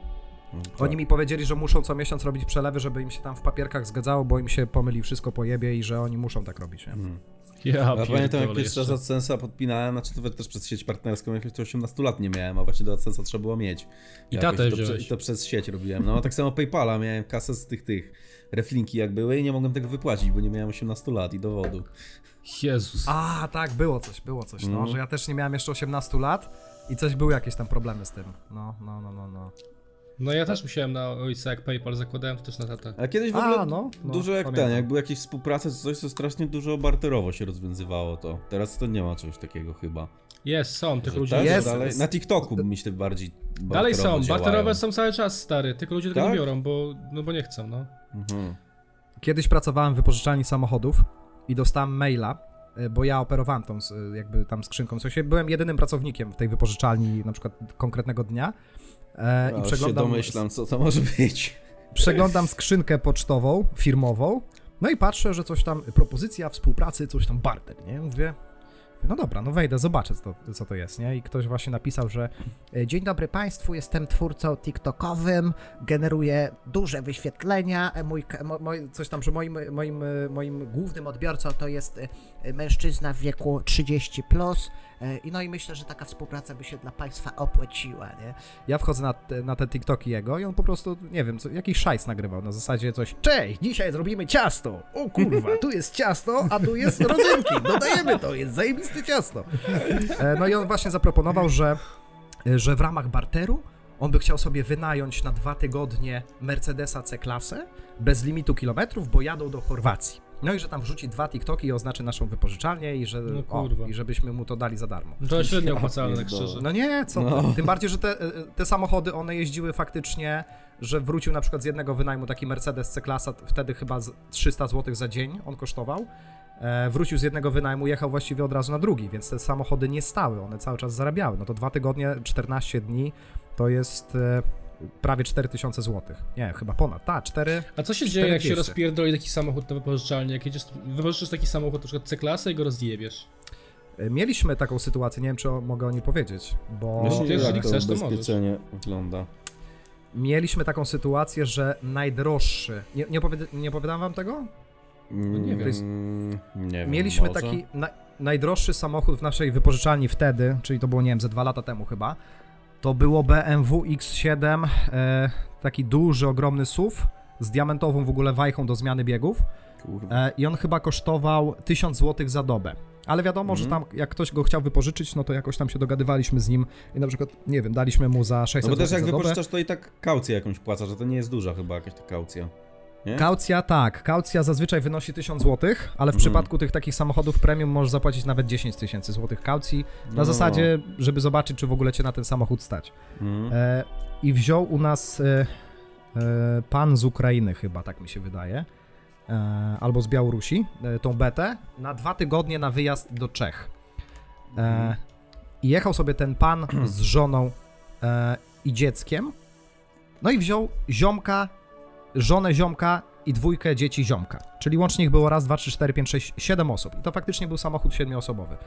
No, tak. Oni mi powiedzieli, że muszą co miesiąc robić przelewy, żeby im się tam w papierkach zgadzało, bo im się pomyli wszystko po jebie i że oni muszą tak robić, nie? Mhm. Ja, Ja pamiętam jak pierwszy raz jeszcze. AdSense'a podpinałem, znaczy to też przez sieć partnerską, jak to 18 lat nie miałem, a właśnie do AdSense'a trzeba było mieć. I Jakoś tatę to. I to przez sieć robiłem. No tak samo Paypala, miałem kasę z tych tych reflinki jak były i nie mogłem tego wypłacić, bo nie miałem 18 lat i dowodu. Jezus. A, tak, było coś, było coś, no, Mhm. że ja też nie miałem jeszcze 18 lat i coś były jakieś tam problemy z tym. No, no, no, no, no. No ja też musiałem na ojca, jak PayPal zakładałem, to też na tatę. A kiedyś w A, ogóle no, no, dużo jak pamiętam. ten, jak były jakieś współprace czy coś, to strasznie dużo barterowo się rozwiązywało to. Teraz to nie ma czegoś takiego chyba. Jest, są, tylko Że ludzie... tak, Jest, dalej, jest. na TikToku myślę bardziej Dalej są, barterowo barterowe działają. są cały czas, stary, tylko ludzie tego Tak? nie biorą, bo, no bo nie chcą, no. Mhm. Kiedyś pracowałem w wypożyczalni samochodów i dostałem maila, y, bo ja operowałem tą s- jakby tam skrzynką. W sensie byłem jedynym pracownikiem w tej wypożyczalni na przykład konkretnego dnia. E, Ja I już się przeglądam, domyślam, co to może być. przeglądam skrzynkę pocztową, firmową, no i patrzę, że coś tam, propozycja współpracy, coś tam barter, nie? Mówię, no dobra, no wejdę, zobaczę, co to, co to jest, nie? I ktoś właśnie napisał, że e, dzień dobry Państwu, jestem twórcą TikTokowym, generuję duże wyświetlenia, e, mój, moj, coś tam, że moim, moim, moim głównym odbiorcą to jest e, mężczyzna w wieku 30+, plus, i no i myślę, że taka współpraca by się dla Państwa opłaciła, nie? Ja wchodzę na te, na te TikToki jego i on po prostu, nie wiem, co, jakiś szajs nagrywał, na zasadzie coś, cześć, dzisiaj zrobimy ciasto, o kurwa, tu jest ciasto, a tu jest rodzynki, dodajemy to, jest zajebiste ciasto. E, No i on właśnie zaproponował, że, e, że w ramach barteru on by chciał sobie wynająć na dwa tygodnie Mercedesa C-klasę bez limitu kilometrów, bo jadą do Chorwacji. No i że tam wrzuci dwa TikToki i oznaczy naszą wypożyczalnię i że No o, i żebyśmy mu to dali za darmo. To średnio opłacalne, tak szczerze. No nie, co No. ty. Tym bardziej, że te, te samochody, one jeździły faktycznie, że wrócił na przykład z jednego wynajmu taki Mercedes C-klasa, wtedy chyba z 300 zł za dzień on kosztował. E, wrócił z jednego wynajmu, jechał właściwie od razu na drugi, więc te samochody nie stały, one cały czas zarabiały. No to dwa tygodnie, 14 dni, to jest e, prawie 4000 zł. Nie, chyba ponad, tak, 4. A co się dzieje, jak się 4200? rozpierdoli taki samochód na wypożyczalnię? Jak jedziesz, wypożyczysz taki samochód, na przykład C-klasę i go rozjebiesz. E, Mieliśmy taką sytuację, nie wiem czy mogę o niej powiedzieć, bo Myślę, że jeżeli jak chcesz, to ubezpieczenie wygląda. mieliśmy taką sytuację, że najdroższy, nie, nie, opowiada, nie opowiadałem wam tego? No nie wiem. Nie wiem, Mieliśmy może. taki na, najdroższy samochód w naszej wypożyczalni wtedy, czyli to było, nie wiem, ze dwa lata temu chyba. To było BMW X7, e, taki duży, ogromny SUV z diamentową w ogóle wajchą do zmiany biegów Kurwa. e, i on chyba kosztował 1000 zł za dobę. Ale wiadomo, że Mhm. tam jak ktoś go chciał wypożyczyć, no to jakoś tam się dogadywaliśmy z nim i na przykład, nie wiem, daliśmy mu za 600 No bo też zł jak wypożyczasz, to i tak kaucję jakąś płacasz, że to nie jest duża chyba jakaś ta kaucja. Nie? Kaucja tak, kaucja zazwyczaj wynosi 1000 zł, ale w Mhm. przypadku tych takich samochodów premium możesz zapłacić nawet 10 tysięcy złotych kaucji, na No. zasadzie, żeby zobaczyć, czy w ogóle cię na ten samochód stać. Mhm. E, I wziął u nas e, e, pan z Ukrainy chyba, tak mi się wydaje, e, albo z Białorusi, e, tą betę, na dwa tygodnie na wyjazd do Czech. E, I jechał sobie ten pan z żoną i dzieckiem No i wziął ziomka, żonę ziomka i dwójkę dzieci ziomka. Czyli łącznie ich było raz, dwa, trzy, cztery, pięć, sześć, siedem osób. I to faktycznie był samochód siedmioosobowy.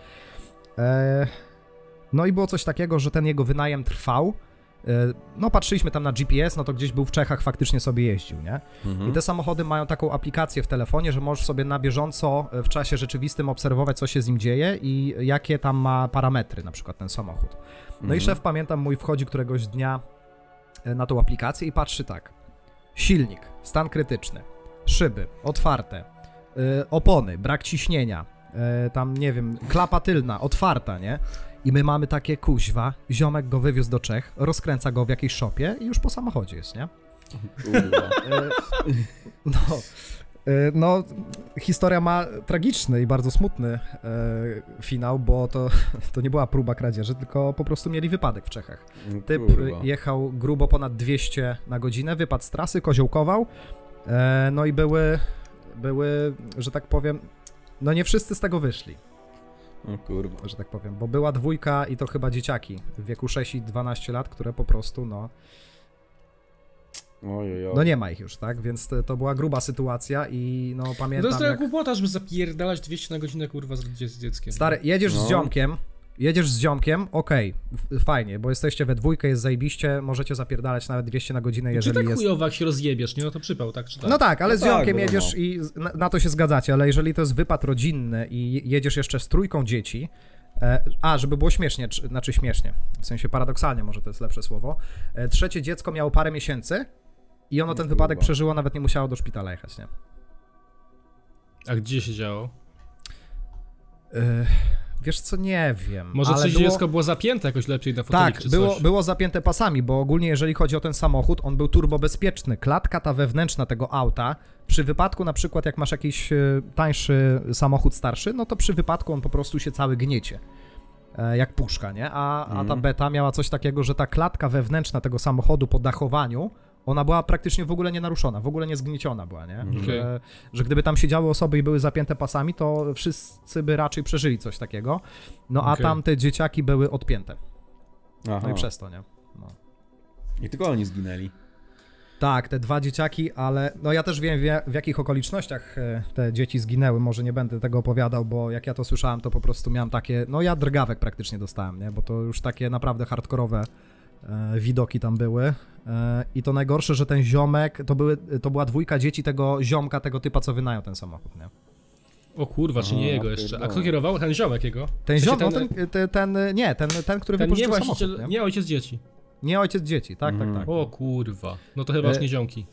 E, no i było coś takiego, że ten jego wynajem trwał. E, no patrzyliśmy tam na GPS, no to gdzieś był w Czechach, faktycznie sobie jeździł, nie? Mhm. I te samochody mają taką aplikację w telefonie, że możesz sobie na bieżąco e, w czasie rzeczywistym obserwować, co się z nim dzieje i jakie tam ma parametry, na przykład ten samochód. No i Mhm. szef, pamiętam, mój wchodzi któregoś dnia na tą aplikację i patrzy tak. Silnik, stan krytyczny, szyby, otwarte, y, opony, brak ciśnienia, y, tam, nie wiem, klapa tylna, otwarta, nie? I my mamy takie kuźwa, ziomek go wywiózł do Czech, rozkręca go w jakiejś szopie i już po samochodzie jest, nie? E, No, no, historia ma tragiczny i bardzo smutny e, finał, bo to, to nie była próba kradzieży, tylko po prostu mieli wypadek w Czechach. Typ Kurwa. jechał grubo ponad 200 na godzinę, wypadł z trasy, koziołkował, e, no i były, były, że tak powiem, no nie wszyscy z tego wyszli, O kurwa. że tak powiem, bo była dwójka i to chyba dzieciaki w wieku 6 i 12 lat, które po prostu, no, Ojej, no nie ma ich już, tak, więc to, to była gruba sytuacja i no No to pamiętam jest trochę jak... głupota, żeby zapierdalać 200 na godzinę kurwa z, dzie- z dzieckiem. Stary, jedziesz No. z ziomkiem, jedziesz z ziomkiem, okej, f- fajnie, bo jesteście we dwójkę, jest zajebiście, możecie zapierdalać nawet 200 na godzinę, Czy jeżeli tak jest... chujowo jak się rozjebiesz, nie? No to przypał, tak czy tak? No tak, ale No z tak, ziomkiem wiadomo. jedziesz i z- na, na to się zgadzacie, ale jeżeli to jest wypad rodzinny i jedziesz jeszcze z trójką dzieci, e, a, żeby było śmiesznie, czy, znaczy śmiesznie, w sensie paradoksalnie może to jest lepsze słowo, e, trzecie dziecko miało parę miesięcy i ono No ten wypadek przeżyło, nawet nie musiało do szpitala jechać, nie? A gdzie się działo? E, wiesz co, nie wiem, Może ale coś było... dziecko było zapięte jakoś lepiej na fotelik Tak, czy było, coś. było zapięte pasami, bo ogólnie jeżeli chodzi o ten samochód, on był turbobezpieczny. Klatka ta wewnętrzna tego auta, przy wypadku na przykład jak masz jakiś e, tańszy samochód starszy, no to przy wypadku on po prostu się cały gniecie. e, Jak puszka, nie? A, a ta Mhm. beta miała coś takiego, że ta klatka wewnętrzna tego samochodu po dachowaniu, ona była praktycznie w ogóle nie naruszona, w ogóle nie zgnieciona była, nie? Mhm. Że, że gdyby tam siedziały osoby i były zapięte pasami, to wszyscy by raczej przeżyli coś takiego. No a Okej. tam te dzieciaki były odpięte. Aha. No i przez to, nie? No. I tylko oni zginęli. Tak, te dwa dzieciaki, ale no ja też wiem w, w jakich okolicznościach e, te dzieci zginęły. Może nie będę tego opowiadał, bo jak ja to słyszałem, to po prostu miałem takie, no ja drgawek praktycznie dostałem, nie? Bo to już takie naprawdę hardkorowe widoki tam były. E, I to najgorsze, że ten ziomek, to, były, to była dwójka dzieci tego ziomka, tego typa, co wynajął ten samochód, nie? O kurwa, czy nie Aha, jego jeszcze. A kto kierował? Ten ziomek jego? Ten W sensie ziom, no ten, ten, ten, nie, ten, ten który ten nie wypożyczył właściciel, samochód, nie? nie ojciec dzieci. nie ojciec dzieci, tak, Mhm. tak, tak. O kurwa. No to chyba już E, nie ziomki.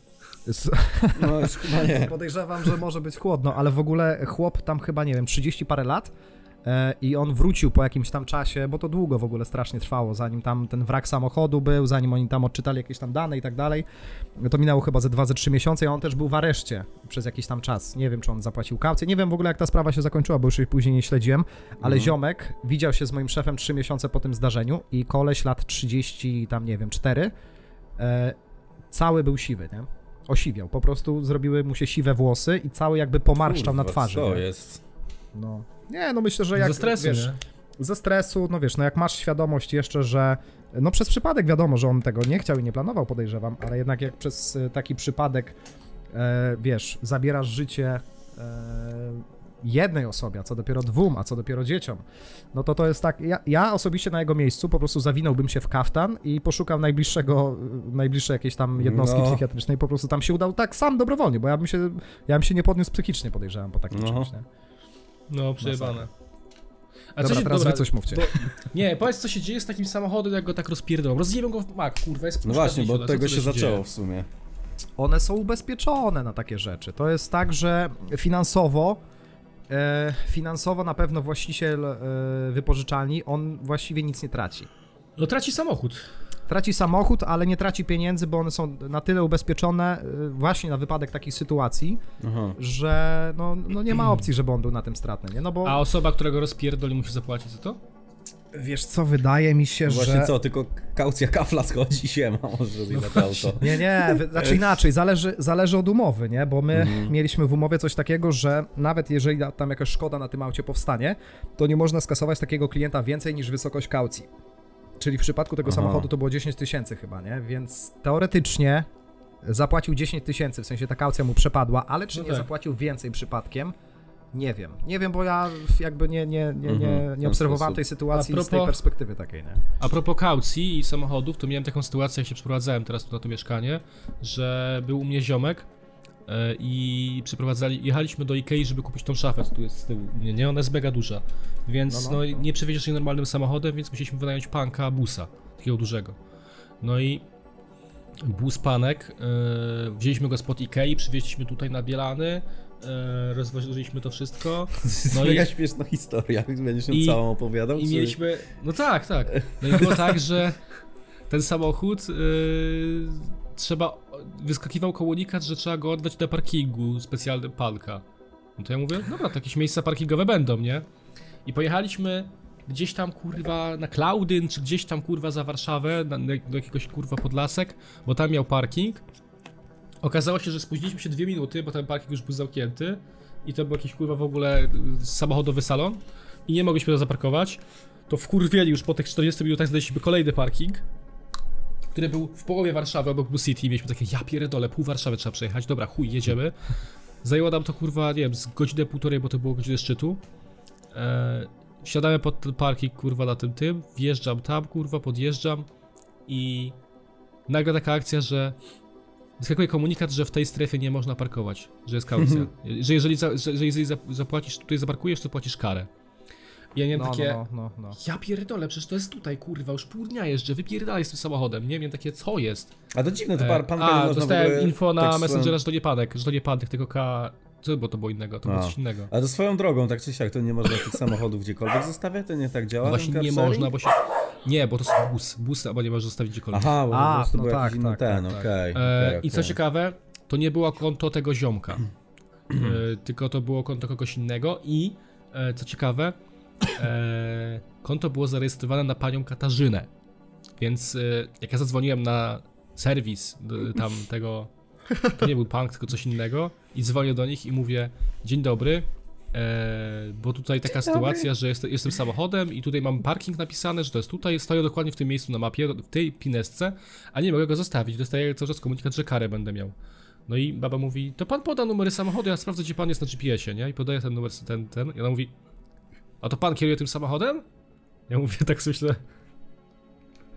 No chyba nie. Podejrzewam, że może być chłodno, ale w ogóle chłop tam chyba, nie wiem, 30 parę lat e, i on wrócił po jakimś tam czasie, bo to długo w ogóle strasznie trwało, zanim tam ten wrak samochodu był, zanim oni tam odczytali jakieś tam dane i tak dalej. To minęło chyba ze 2 ze 3 miesiące i on też był w areszcie przez jakiś tam czas. Nie wiem, czy on zapłacił kaucję, nie wiem w ogóle jak ta sprawa się zakończyła, bo już jej później nie śledziłem, ale Mhm. ziomek widział się z moim szefem 3 miesiące po tym zdarzeniu i koleś lat 30 tam, nie wiem, 4, e, cały był siwy, nie? Osiwiał, po prostu zrobiły mu się siwe włosy i cały jakby pomarszczał na Kurwa, twarzy. Co nie? jest? No. Nie, no myślę, że jak Ze stresu, wiesz, nie? ze stresu, no wiesz, no jak masz świadomość jeszcze, że no przez przypadek wiadomo, że on tego nie chciał i nie planował, podejrzewam, ale jednak jak przez e, taki przypadek, e, wiesz, zabierasz życie e, jednej osobie, a co dopiero dwóm, a co dopiero dzieciom, no to to jest tak, ja, ja osobiście na jego miejscu po prostu zawinąłbym się w kaftan i poszukał najbliższego, najbliższej jakiejś tam jednostki No. psychiatrycznej i po prostu tam się udał tak sam dobrowolnie, bo ja bym się, ja bym się nie podniósł psychicznie, podejrzewam, po takim No. czymś, nie? No, przejebane. A Dobra, się, teraz dobra, wy coś mówcie. bo- Nie, powiedz co się dzieje z takim samochodem, jak go tak rozpierdolą. Rozjebią go w mak, kurwa, jest No właśnie, bo od tego się zaczęło dzieje? w sumie. One są ubezpieczone na takie rzeczy. To jest tak, że finansowo, e, finansowo na pewno właściciel e, wypożyczalni, on właściwie nic nie traci. No traci samochód. Traci samochód, ale nie traci pieniędzy, bo one są na tyle ubezpieczone e, właśnie na wypadek takich sytuacji, Aha. że no, no nie ma opcji, żeby on był na tym stratny, nie? No bo A osoba, która go rozpierdoli, musi zapłacić za to? wiesz co, wydaje mi się, No że... właśnie co, tylko kaucja kafla schodzi się, ma może No za to auto. Nie, nie, znaczy inaczej, zależy, zależy od umowy, nie? Bo my Mhm. mieliśmy w umowie coś takiego, że nawet jeżeli tam jakaś szkoda na tym aucie powstanie, to nie można skasować takiego klienta więcej niż wysokość kaucji. Czyli w przypadku tego Aha. samochodu to było 10 tysięcy chyba, nie? Więc teoretycznie zapłacił 10 tysięcy, w sensie ta kaucja mu przepadła, ale czy No nie tak. zapłacił więcej przypadkiem? Nie wiem. Nie wiem, bo ja jakby nie, nie, nie, Mhm, nie, w nie obserwowałem tej sytuacji A z tej propos- perspektywy takiej, nie? A propos kaucji i samochodów, to miałem taką sytuację, jak się przeprowadzałem teraz tu na to mieszkanie, że był u mnie ziomek i przeprowadzali, jechaliśmy do Ikei, żeby kupić tą szafę, co tu jest z tyłu u mnie, nie? Ona jest mega duża, więc No, no, no, nie przewieziesz jej normalnym samochodem, więc musieliśmy wynająć panka busa, takiego dużego. No i bus panek, e, wzięliśmy go spod Ikei, przywieźliśmy tutaj na Bielany, e, rozwożyliśmy to wszystko. To jest No i- mega śmieszna historia, będziesz ją i- całą opowiadał? I czy- mieliśmy. No tak, tak. No i było tak, że ten samochód yy, trzeba. Wyskakiwał komunikat, że trzeba go oddać na parkingu specjalnym panka. No to ja mówię, dobra, to jakieś miejsca parkingowe będą, nie? I pojechaliśmy gdzieś tam kurwa na Klaudyn, czy gdzieś tam kurwa za Warszawę, na, na, do jakiegoś kurwa Podlasek, bo tam miał parking. Okazało się, że spóźniliśmy się dwie minuty, bo ten parking już był zamknięty i to był jakiś kurwa w ogóle y, samochodowy salon i nie mogliśmy tam zaparkować. To wkurwieli już po tych 40 minutach znaleźliśmy kolejny parking, który był w połowie Warszawy obok Blue City. Mieliśmy takie, ja pierdolę, pół Warszawy trzeba przejechać, dobra, chuj, jedziemy. Zajęło nam to kurwa, nie wiem, z godzinę, półtorej, bo to było godzinę szczytu. Eee, siadamy pod ten parking, kurwa, na tym tym, wjeżdżam tam, kurwa, podjeżdżam i nagle taka akcja, że wyskakuje komunikat, że w tej strefie nie można parkować, że jest kaucja. że jeżeli, za, że, że jeżeli zap- zapłacisz, tutaj zaparkujesz, to płacisz karę. Ja miałem No, takie, no, no, no, no. ja pierdolę, przecież to jest tutaj, kurwa, już pół dnia jeżdżę, wypierdalaj z tym samochodem, nie wiem, takie, co jest? A to dziwne, to E, pan, pan nie A, można dostałem ogóle info na tak Messengera, że to nie panek, że to nie panek, tylko K... Co, bo to było innego, to było A. coś innego. A to swoją drogą, tak czy siak, to nie można tych samochodów gdziekolwiek zostawiać? To nie tak działa? No właśnie nie można, bo się... Nie, bo to jest bus, bus, bo nie możesz zostawić gdziekolwiek. Aha, bo A, po prostu no był tak, jakiś inny tak, ten, tak, tak. okej. E, okej, I co ciekawe, to nie było konto tego ziomka, e, tylko to było konto kogoś innego i e, co ciekawe, e, konto było zarejestrowane na panią Katarzynę. Więc e, jak ja zadzwoniłem na serwis d- tam tego, to nie był punk, tylko coś innego i dzwonię do nich i mówię, dzień dobry, e, bo tutaj taka dobry. sytuacja, że jest, jestem samochodem i tutaj mam parking napisane, że to jest tutaj, stoję dokładnie w tym miejscu na mapie, w tej pinesce, a nie mogę go zostawić. Dostaję cały czas komunikat, że karę będę miał. No i baba mówi, to pan poda numery samochodu, ja sprawdzę, gdzie pan jest na GPS-ie, nie? I podaję ten numer, ten, ten. I ona mówi, a to pan kieruje tym samochodem? Ja mówię, tak sobie myślę,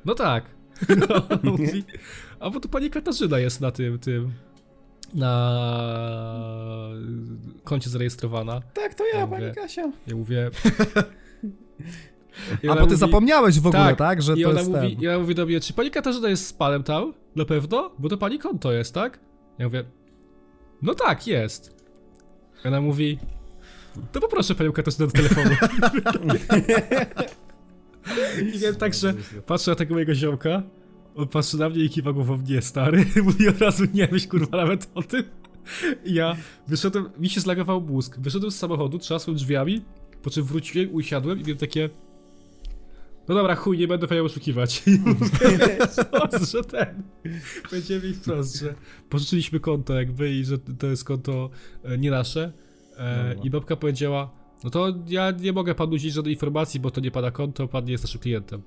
no tak. Ona mówi, a bo tu pani Katarzyna jest na tym, tym, na koncie zarejestrowana. Tak, to ja, Ja pani mówię- Kasia. Ja mówię... A bo ty mówi- zapomniałeś w ogóle, tak? tak, Że I to ona, jest mówi, ten. I ona mówi do mnie, czy pani Katarzyna jest z panem tam? Na pewno? Bo to pani konto jest, tak? Ja mówię, no tak, jest. I Ona mówi, to poproszę panią Katarzynę do telefonu. I wiem tak, że patrzę na tego mojego ziomka, on patrzy na mnie i kiwa głową, nie stary, mówi od razu nie myśl kurwa nawet o tym. I ja wyszedłem, mi się zlagował mózg, wyszedłem z samochodu, trzasłem drzwiami, po czym wróciłem, usiadłem i miałem takie... No dobra, chuj, nie będę panią oszukiwać. Że ten... Będziemy mi wprost, że pożyczyliśmy konto jakby i że to jest konto e, nie nasze. E. I babka powiedziała, no to ja nie mogę panu udzielić żadnej informacji, bo to nie pana konto, pan nie jest naszym klientem.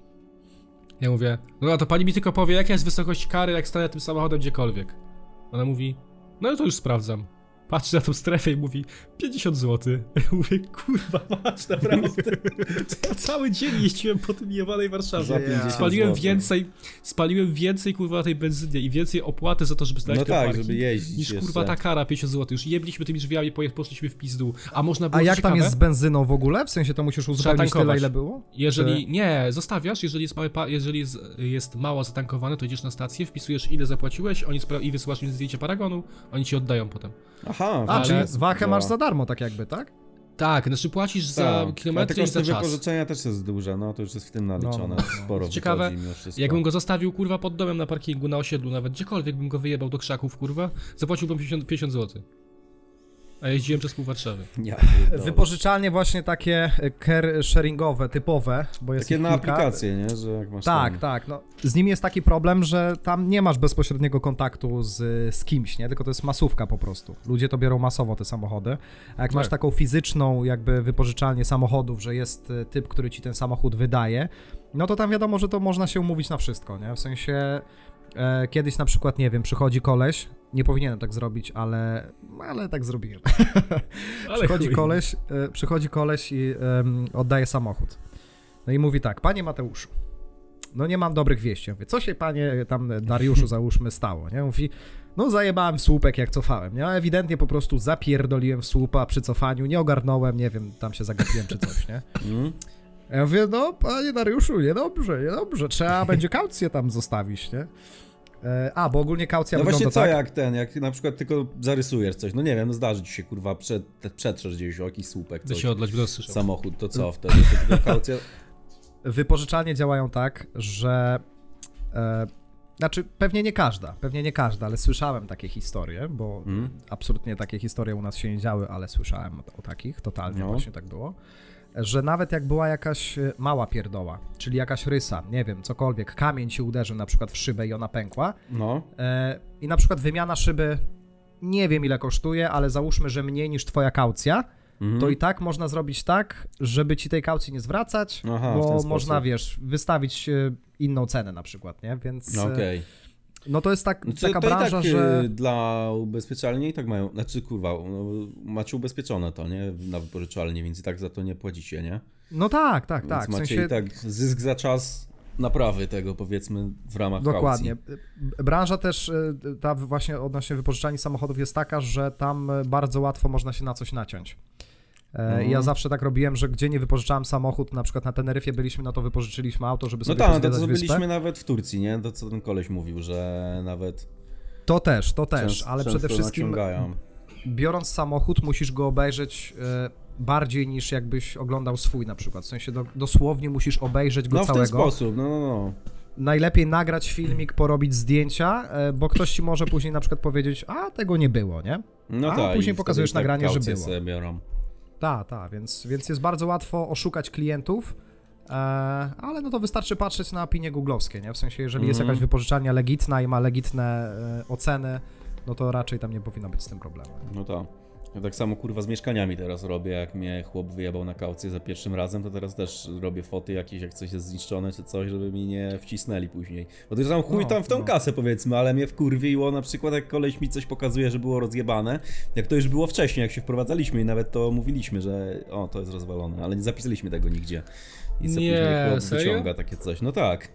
Ja mówię, no to pani mi tylko powie, jaka jest wysokość kary, jak stanę tym samochodem gdziekolwiek. Ona mówi, no to już sprawdzam. Patrzy na tą strefę i mówi 50 zł. Ja mówię, kurwa, masz naprawdę. Ja cały dzień jeździłem po tym jebanej Warszawie. Za 50 Spaliłem złotych. więcej, spaliłem więcej kurwa na tej benzynie i więcej opłaty za to, żeby znaleźć No tak, parking, żeby jeździć Niż jeszcze. kurwa ta kara 50 zł. Już jebliśmy tymi drzwiami, poszliśmy w pizdu. A można było A jak tam ciekawe, jest z benzyną w ogóle? W sensie to musisz uzupełnić tyle, ile było? Jeżeli nie, zostawiasz, jeżeli jest, małe pa- jeżeli jest, jest mało zatankowane, to idziesz na stację, wpisujesz ile zapłaciłeś, oni spra- i wysyłasz im zdjęcie paragonu, oni ci oddają potem. Aha, A, Ale- czyli wachę masz za darmo, tak jakby, tak? Tak, znaczy płacisz za Tak, A kilometry i za czas. wypożyczenia też jest duże, no to już jest w tym naliczone. No. Sporo Ciekawe. Jakbym go zostawił, kurwa, pod domem na parkingu, na osiedlu, nawet gdziekolwiek bym go wyjebał do krzaków, kurwa, zapłaciłbym 50, 50 zł. A jeździłem przez pół Warszawy. Ja. Wypożyczalnie właśnie takie care sharingowe, typowe, bo jest Takie na kilka. aplikacje, nie? Że jak masz Tak, tam... tak. No, z nimi jest taki problem, że tam nie masz bezpośredniego kontaktu z, z kimś, nie? Tylko to jest masówka po prostu. Ludzie to biorą masowo te samochody. A jak masz Tak. taką fizyczną jakby wypożyczalnię samochodów, że jest e, typ, który ci ten samochód wydaje, no to tam wiadomo, że to można się umówić na wszystko, nie? W sensie e, kiedyś na przykład, nie wiem, przychodzi koleś, nie powinienem tak zrobić, ale, ale tak zrobiłem. Ale Przychodzi chuj. koleś, e, przychodzi koleś i em, oddaje samochód. No i mówi tak, panie Mateuszu, no nie mam dobrych wieści. Ja mówię, co się panie tam Dariuszu załóżmy stało, nie? Mówi, no zajebałem słupek jak cofałem, nie? A ewidentnie po prostu zapierdoliłem w słupa przy cofaniu, nie ogarnąłem, nie wiem, tam się zagapiłem czy coś, nie? A Ja mówię, no panie Dariuszu, niedobrze, niedobrze, trzeba będzie kaucję tam zostawić, nie? E, A, bo ogólnie kaucja No wygląda właśnie co tak... jak ten, jak na przykład tylko zarysujesz coś, no nie wiem, no zdarzy ci się kurwa, przed, przetrzesz gdzieś o jakiś słupek, coś, się odlać w samochód, to co wtedy? To tylko kaucja... wypożyczalnie działają tak, że. E, znaczy, pewnie nie każda, pewnie nie każda, ale słyszałem takie historie, bo Mm? absolutnie takie historie u nas się nie działy, ale słyszałem o, o takich, totalnie No. właśnie tak było. Że nawet jak była jakaś e, mała pierdoła, czyli jakaś rysa, nie wiem, cokolwiek, kamień ci uderzył na przykład w szybę i ona pękła, No, e, i na przykład wymiana szyby nie wiem ile kosztuje, ale załóżmy, że mniej niż twoja kaucja, mhm. to i tak można zrobić tak, żeby ci tej kaucji nie zwracać, Aha, bo można, wiesz, wystawić e, inną cenę na przykład, nie? Więc no okej. No to jest tak, to, taka i branża, tak że y, dla ubezpieczalni i tak mają, znaczy kurwa, no, macie ubezpieczone to, nie? Na wypożyczalni, więc i tak za to nie płacicie, nie? no tak, tak, Więc tak, w macie sensie i tak zysk za czas naprawy tego, powiedzmy, w ramach dokładnie. kaucji. Branża też, e, ta właśnie odnośnie wypożyczalni samochodów jest taka, że tam bardzo łatwo można się na coś naciąć. E, Mhm. Ja zawsze tak robiłem, że gdzie nie wypożyczałem samochód, na przykład na Teneryfie byliśmy, no to wypożyczyliśmy auto, żeby No sobie tak, no to co byliśmy nawet w Turcji, nie? To co ten koleś mówił, że nawet To też, to też, często, ale przede wszystkim naciągają. biorąc samochód, musisz go obejrzeć e, bardziej niż jakbyś oglądał swój na przykład. W sensie do, dosłownie musisz obejrzeć go No w ten całego. sposób, no, no, no. Najlepiej nagrać filmik, porobić zdjęcia, e, bo ktoś ci może później na przykład powiedzieć, a tego nie było, nie? No A tak, później pokazujesz nagranie, że było. sobie biorą. Tak, tak, więc, więc jest bardzo łatwo oszukać klientów, e, ale no to wystarczy patrzeć na opinie googlowskie, nie? W sensie, jeżeli jest Mhm. jakaś wypożyczalnia legitna i ma legitne e, oceny, no to raczej tam nie powinno być z tym problemu. No tak. Ja tak samo kurwa z mieszkaniami teraz robię, jak mnie chłop wyjebał na kaucję za pierwszym razem, to teraz też robię foty jakieś, jak coś jest zniszczone czy coś, żeby mi nie wcisnęli później. Bo to tam chuj No, tam w tą no. kasę powiedzmy, ale mnie wkurwiło na przykład jak koleś mi coś pokazuje, że było rozjebane, jak to już było wcześniej, jak się wprowadzaliśmy i nawet to mówiliśmy, że o, to jest rozwalone, ale nie zapisaliśmy tego nigdzie. I co Nie, później chłop serio? wyciąga takie coś. No tak.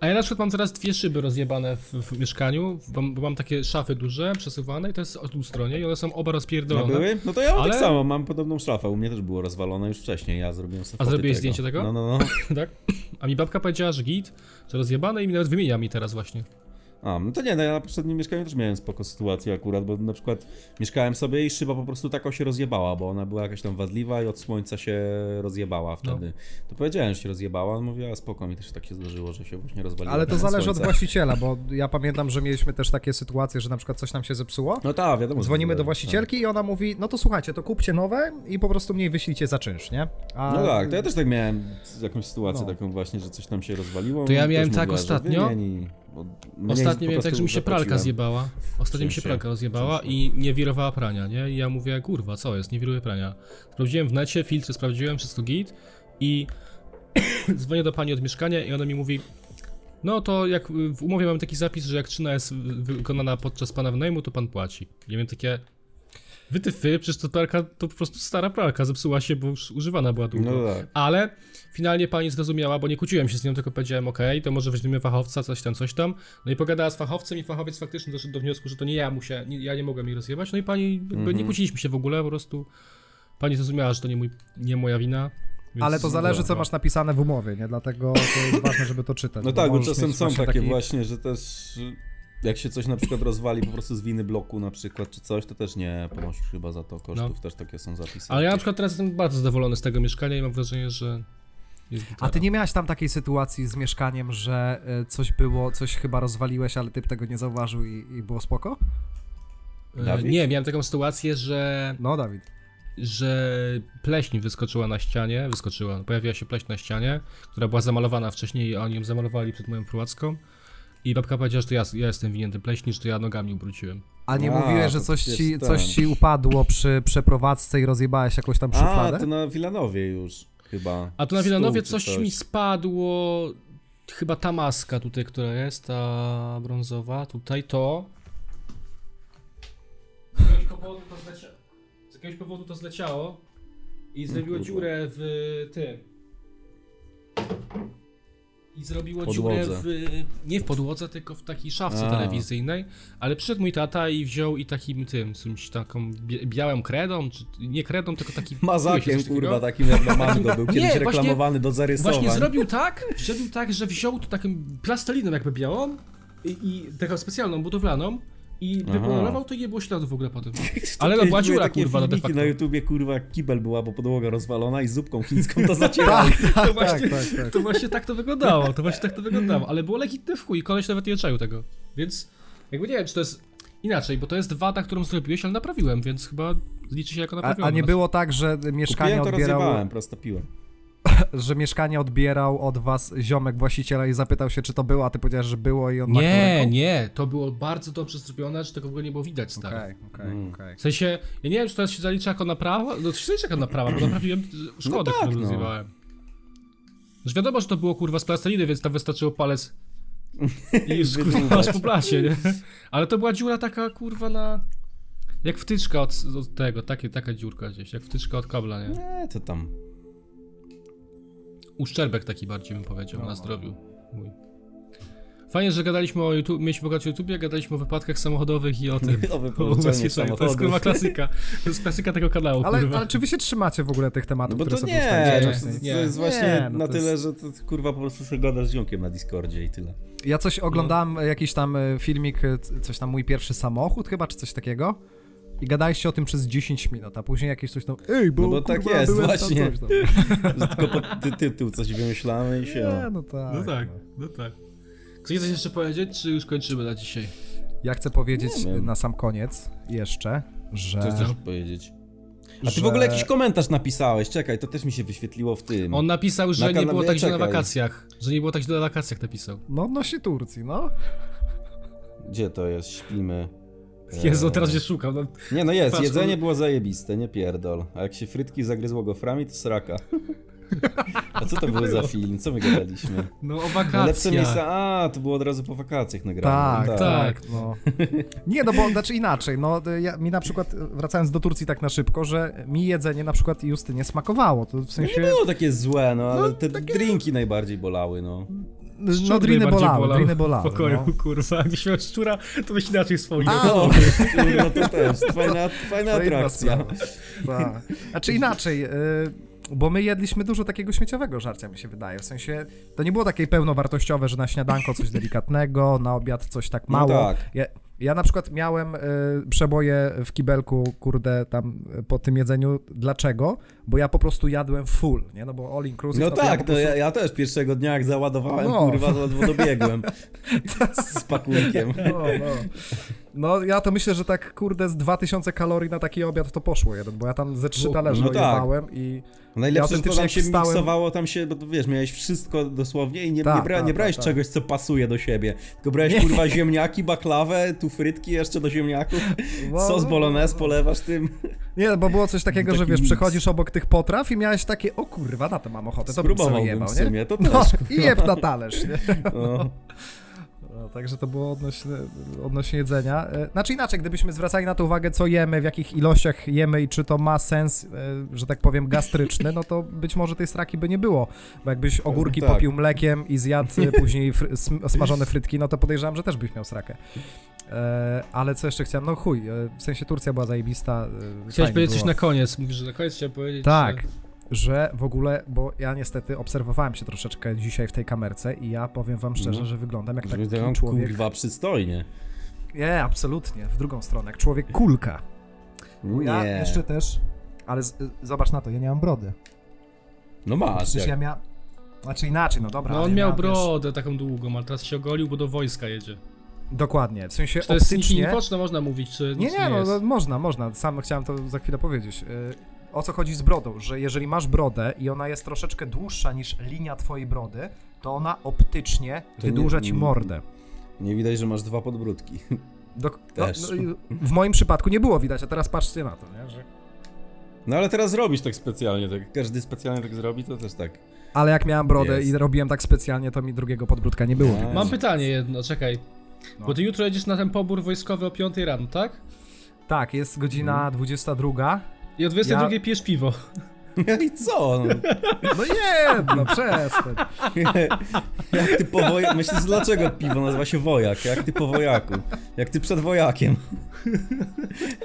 A ja na przykład mam teraz dwie szyby rozjebane w, w mieszkaniu, bo, bo mam takie szafy duże, przesuwane i to jest o tu stronie i one są oba No rozpierdolone. były? No to ja mam Ale- tak samo, mam podobną szafę, u mnie też było rozwalone już wcześniej, ja zrobiłem sobie A zrobiłeś tego. zdjęcie tego? No, no, no. tak? A mi babka powiedziała, że git, że rozjebane i mi nawet wymienia mi teraz właśnie. A, no to nie, no ja na poprzednim mieszkaniu też miałem spoko sytuację akurat, bo na przykład mieszkałem sobie i szyba po prostu taka się rozjebała, bo ona była jakaś tam wadliwa i od słońca się rozjebała wtedy. To powiedziałem, że się rozjebała, on mówiła, a spoko, mi też tak się zdarzyło, że się właśnie rozwaliła. Ale to od zależy od słońca. właściciela, bo ja pamiętam, że mieliśmy też takie sytuacje, że na przykład coś nam się zepsuło. No tak, wiadomo. Dzwonimy do właścicielki i ona mówi, no to słuchajcie, to kupcie nowe i po prostu mniej wyślijcie za czynsz, nie? A, No tak, to ja też tak miałem z- jakąś sytuację No. taką właśnie, że coś tam się rozwaliło. To ja miałem tak mówiła, ostatnio. wymieni, Ostatnio miałem tak, że mi się pralka zapłaciłem. zjebała. Ostatnio mi się pralka rozjebała i nie wirowała prania, nie? I ja mówię, kurwa, co jest, nie wiruje prania. Sprawdziłem w necie, filtry sprawdziłem, wszystko git i dzwonię do pani od mieszkania i ona mi mówi, no to jak w umowie mamy taki zapis, że jak czyna jest wykonana podczas pana wynajmu, to pan płaci. Ja miałem takie, wytyfy, przecież to pralka to po prostu stara pralka, zepsuła się, bo już używana była długo. No tak. Ale finalnie pani zrozumiała, bo nie kłóciłem się z nią, tylko powiedziałem, ok, to może weźmiemy fachowca, coś tam, coś tam. No i pogadała z fachowcem i fachowiec faktycznie doszedł do wniosku, że to nie ja mu się, nie, ja nie mogłem jej rozjebać. No i pani, jakby nie Mhm. kłóciliśmy się w ogóle, po prostu pani zrozumiała, że to nie, mój, nie moja wina. więc- Ale to zależy, co masz napisane w umowie, nie? Dlatego to jest ważne, żeby to czytać. No tak, bo czasem są takie taki- właśnie, że też jak się coś na przykład rozwali po prostu z winy bloku na przykład, czy coś, to też nie ponosisz chyba za to kosztów, No. też takie są zapisy. Ale ja na przykład teraz jestem bardzo zadowolony z tego mieszkania i mam wrażenie, że jest A ty nie miałeś tam takiej sytuacji z mieszkaniem, że e, coś było, coś chyba rozwaliłeś, ale typ tego nie zauważył i, i było spoko? E, Dawid? Nie, miałem taką sytuację, że, No, Dawid. że pleśń wyskoczyła na ścianie, wyskoczyła, pojawiła się pleśń na ścianie, która była zamalowana wcześniej, a oni ją zamalowali przed moją prowadzką. I babka powiedziała, że to ja, ja jestem winien tej pleśni, że to ja nogami ubróciłem. A nie A, mówiłeś, że to coś przecież ci, ten. coś ci upadło przy przeprowadzce i rozjebałeś jakąś tam A, szufladę? to na Wilanowie już chyba. A tu na Stół Wilanowie czy coś, mi spadło, chyba ta maska tutaj, która jest, ta brązowa, tutaj to. Z jakiegoś powodu to zleciało, z jakiegoś powodu to zleciało i zrobiło kurwa. dziurę w tym. I zrobiło Podłodze. dziurę w, nie w podłodze, tylko w takiej szafce A. telewizyjnej, ale przyszedł mój tata i wziął i takim tym, czymś taką białą kredą, czy nie kredą, tylko taki... Mazakiem, kurwa, takim jak na Mango był kiedyś Nie, właśnie- reklamowany do zarysowań. Właśnie zrobił tak, zrobił tak, że wziął tu taką plasteliną jakby białą i, i taką specjalną, budowlaną i wypolerował to i nie było śladu w ogóle potem. To Ale no była dziura kurwa no de filmiki facto. na YouTubie, kurwa, jak kibel była, bo podłoga rozwalona i zupką chińską to zacierali. Tak, tak, To właśnie, tak, tak, tak. to właśnie tak to wyglądało, to właśnie tak to wyglądało, ale było legitne w chuj, koleś nawet nie czaił tego, więc jakby nie wiem, czy to jest inaczej, bo to jest wada, którą zrobiłeś, ale naprawiłem, więc chyba liczy się jako A, naprawione. a nie było tak, że mieszkanie Kupiłem to odbierał, rozjebałem, prosto piłem. że mieszkanie odbierał od was ziomek właściciela i zapytał się, czy to było, a ty powiedziałeś, że było i on Nie, ręką? nie, to było bardzo dobrze zrobione, że tego w ogóle nie było widać, stary. Okej, okej, Mm. okej. W sensie, ja nie wiem, czy to się zalicza jako naprawa, no to się zalicza jako naprawa, bo naprawiłem szkodę, tak, którą no. rozjebałem. Już wiadomo, że to było kurwa z plasteliny, więc tam wystarczyło palec i już kurwa masz po blacie, nie? Ale to była dziura taka kurwa na... Jak wtyczka od, od tego, takie, taka dziurka gdzieś, jak wtyczka od kabla, nie? Nie, to tam. Uszczerbek taki bardziej bym powiedział, No, na no. zdrowiu. Mój. Fajnie, że gadaliśmy o YouTube, mieliśmy gadać o YouTubie, gadaliśmy o wypadkach samochodowych i o tym. O ubezpieczeniu. To jest kurwa klasyka. To jest klasyka tego kanału, Ale, kurwa. ale czy wy się trzymacie w ogóle tych tematów, No bo które to sobie nie, no, wcześniej? to, to Nie. jest Nie, właśnie no na tyle, jest- że to kurwa po prostu sobie gada z ziomkiem na Discordzie i tyle. Ja coś oglądałem, jakiś tam e, filmik, e, coś tam mój pierwszy samochód chyba, czy coś takiego. I gadaliście o tym przez 10 minut, a później jakieś coś tam, ej, bo, No bo tak kurwa, jest, byłem tam właśnie. Coś tam. Że tylko pod ty, tytuł coś wymyślamy i się... Nie, no tak. No tak, no tak. Chcecie coś jeszcze powiedzieć, czy już kończymy na dzisiaj? Ja chcę powiedzieć na sam koniec jeszcze, że... Co chcesz powiedzieć? A ty że- w ogóle jakiś komentarz napisałeś, czekaj, to też mi się wyświetliło w tym. On napisał, że Na nie było tak źle na wakacjach. Że nie było tak źle na wakacjach, napisał. No odnośnie Turcji, no. Gdzie to jest? Śpimy. Jezu, teraz się szukam. No, Nie no jest, Patrz, jedzenie on- było zajebiste, nie pierdol. A jak się frytki zagryzło goframi, to sraka. A co to był za film? Co my gadaliśmy? no o No wakacjach. lepsze miejsca, a to było od razu po wakacjach nagrane. Tak, no tak, tak. no. Nie, no bo znaczy inaczej, no ja, mi na przykład, wracając do Turcji tak na szybko, że mi jedzenie na przykład Justynie smakowało, to w No sensie, nie było takie złe, no ale No, te takie- drinki najbardziej bolały, no. No najbardziej bolały, bolały, W pokoju, no. kurwa. Gdybyś miał szczura, to byś inaczej wspomniał. A, No, no to też, fajna, fajna atrakcja. Tak. Znaczy inaczej, y, bo my jedliśmy dużo takiego śmieciowego żarcia, mi się wydaje. W sensie, to nie było takie pełnowartościowe, że na śniadanko coś delikatnego, na obiad coś tak No mało. tak. Ja, ja na przykład miałem y, przeboje w kibelku, kurde, tam y, po tym jedzeniu. Dlaczego? Bo ja po prostu jadłem full, nie? No bo all inclusive. No ja tak, no prostu... ja, ja też pierwszego dnia jak załadowałem, No. kurwa, to ledwo dobiegłem z pakunkiem. No, no. No ja to myślę, że tak kurde z 2000 kalorii na taki obiad to poszło jeden, bo ja tam ze trzy No, talerze no tak. i Najlepsze, Ja że to tam się wstałem- miksowało, tam się, bo wiesz, miałeś wszystko dosłownie i nie, Tak, nie, bra, tak, nie brałeś tak, tak. czegoś, co pasuje do siebie, tylko brałeś Nie. kurwa ziemniaki, baklawę, tu frytki jeszcze do ziemniaków, No, sos no, bolognese no. polewasz tym. Nie, bo było coś takiego, że Taki wiesz, miks. przechodzisz obok tych potraw i miałeś takie, o kurwa, na to mam ochotę, to bym sobie jebał, w nie? sumie, to No, też. i jeb na talerz, nie? No. No, także to było odnośnie, odnośnie jedzenia. E, Znaczy inaczej, gdybyśmy zwracali na to uwagę, co jemy, w jakich ilościach jemy i czy to ma sens, e, że tak powiem, gastryczny, no to być może tej straki by nie było. Bo jakbyś ogórki tak. popił mlekiem i zjadł później sm- smażone frytki, no to podejrzewam, że też byś miał srakę. E, ale co jeszcze chciałem? No chuj, w sensie Turcja była zajebista. Chciałeś powiedzieć coś na koniec. Mówisz, że na koniec chciałem powiedzieć, Tak, że... że w ogóle, bo ja niestety obserwowałem się troszeczkę dzisiaj w tej kamerce i ja powiem wam szczerze, No. że wyglądam jak taki Wyglądam, człowiek... kurwa, przystojnie. Nie, absolutnie, w drugą stronę, jak człowiek kulka. Bo Ja Nie. jeszcze też, ale z, zobacz na to, ja nie mam brody. No masz, Przecież jak. ja miałem, znaczy inaczej, no dobra. No ale on ja miał miałem, wiesz, brodę taką długą, ale teraz się ogolił, bo do wojska jedzie. Dokładnie, w sensie Czy to jest optycznie... to można mówić, czy Nie, czy nie, no, jest? no można, można. Sam chciałem to za chwilę powiedzieć. O co chodzi z brodą? Że jeżeli masz brodę i ona jest troszeczkę dłuższa niż linia twojej brody, to ona optycznie To nie- wydłuża ci mordę. Nie widać, że masz dwa podbródki. Dok- no, Też. no, w moim przypadku nie było widać, a teraz patrzcie na to, nie? Że... No ale teraz robisz tak specjalnie, tak każdy specjalnie tak zrobi, to też tak. Ale jak miałem brodę Jest. i robiłem tak specjalnie, to mi drugiego podbródka nie było. Nie. Mam pytanie jedno, czekaj. No. Bo ty jutro jedziesz na ten pobór wojskowy o 5 rano, tak? Tak, jest godzina 22. I o 22 Ja- pijesz piwo. I co? No, No nie, no przestań. jak ty po wojaku. Myślisz, dlaczego piwo nazywa się wojak? Jak ty po wojaku? Jak ty przed wojakiem?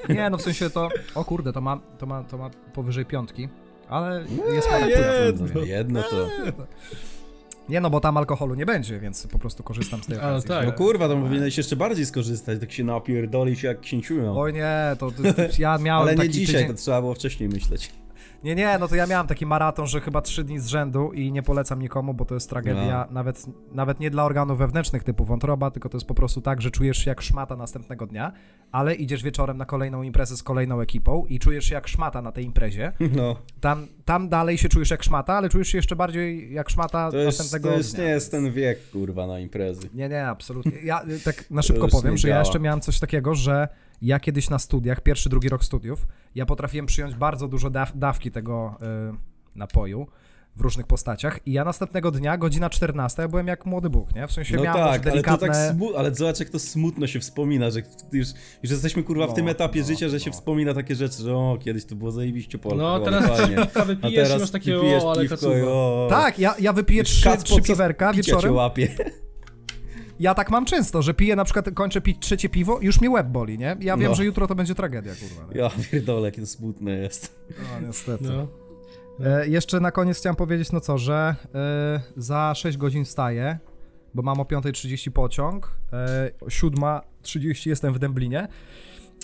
Nie, no w sensie to... O kurde, to ma, to ma, to ma powyżej piątki. Ale jest jedno, jedno. jedno to. Nie no, bo tam alkoholu nie będzie, więc po prostu korzystam z tej okazji. tak. No kurwa, to powinieneś jeszcze bardziej skorzystać, tak się napierdolić jak księciują. Oj nie, to, to, to ja miałem Ale nie taki dzisiaj, tydzień... to trzeba było wcześniej myśleć. Nie, nie, no to ja miałem taki maraton, że chyba trzy dni z rzędu i nie polecam nikomu, bo to jest tragedia No. nawet, nawet nie dla organów wewnętrznych typu wątroba, tylko to jest po prostu tak, że czujesz się jak szmata następnego dnia, ale idziesz wieczorem na kolejną imprezę z kolejną ekipą i czujesz się jak szmata na tej imprezie. No, Tam, tam dalej się czujesz jak szmata, ale czujesz się jeszcze bardziej jak szmata to już, następnego to już dnia. nie jest ten wiek, kurwa, na imprezy. Nie, nie, absolutnie. Ja tak na szybko powiem, że ja jeszcze miałem coś takiego, że ja kiedyś na studiach, pierwszy, drugi rok studiów, ja potrafiłem przyjąć bardzo dużo daw dawki tego y, napoju w różnych postaciach i ja następnego dnia, godzina 14, ja byłem jak młody Bóg, nie? W sensie No miałem tak, może ale to delikatne... tak smu- ale zobacz jak to smutno się wspomina, że już, już jesteśmy kurwa w tym No, etapie no, życia, że się no. wspomina takie rzeczy, że o, kiedyś to było zajebiście po No, teraz fajnie. piwka A wypijesz i teraz masz takie, o, ale piwko o, Tak, ja, ja wypiję trzy, trzy piwerka picia cię wieczorem. łapie. Ja tak mam często, że piję na przykład, kończę pić trzecie piwo i już mnie łeb boli, nie? Ja wiem, No. że jutro to będzie tragedia, kurwa. Nie? Ja pierdolę, jakie to smutne jest. No, niestety. No. E, jeszcze na koniec chciałem powiedzieć, no co, że e, za 6 godzin wstaję, bo mam o 5.30 pociąg, e, o 7.30 jestem w Dęblinie,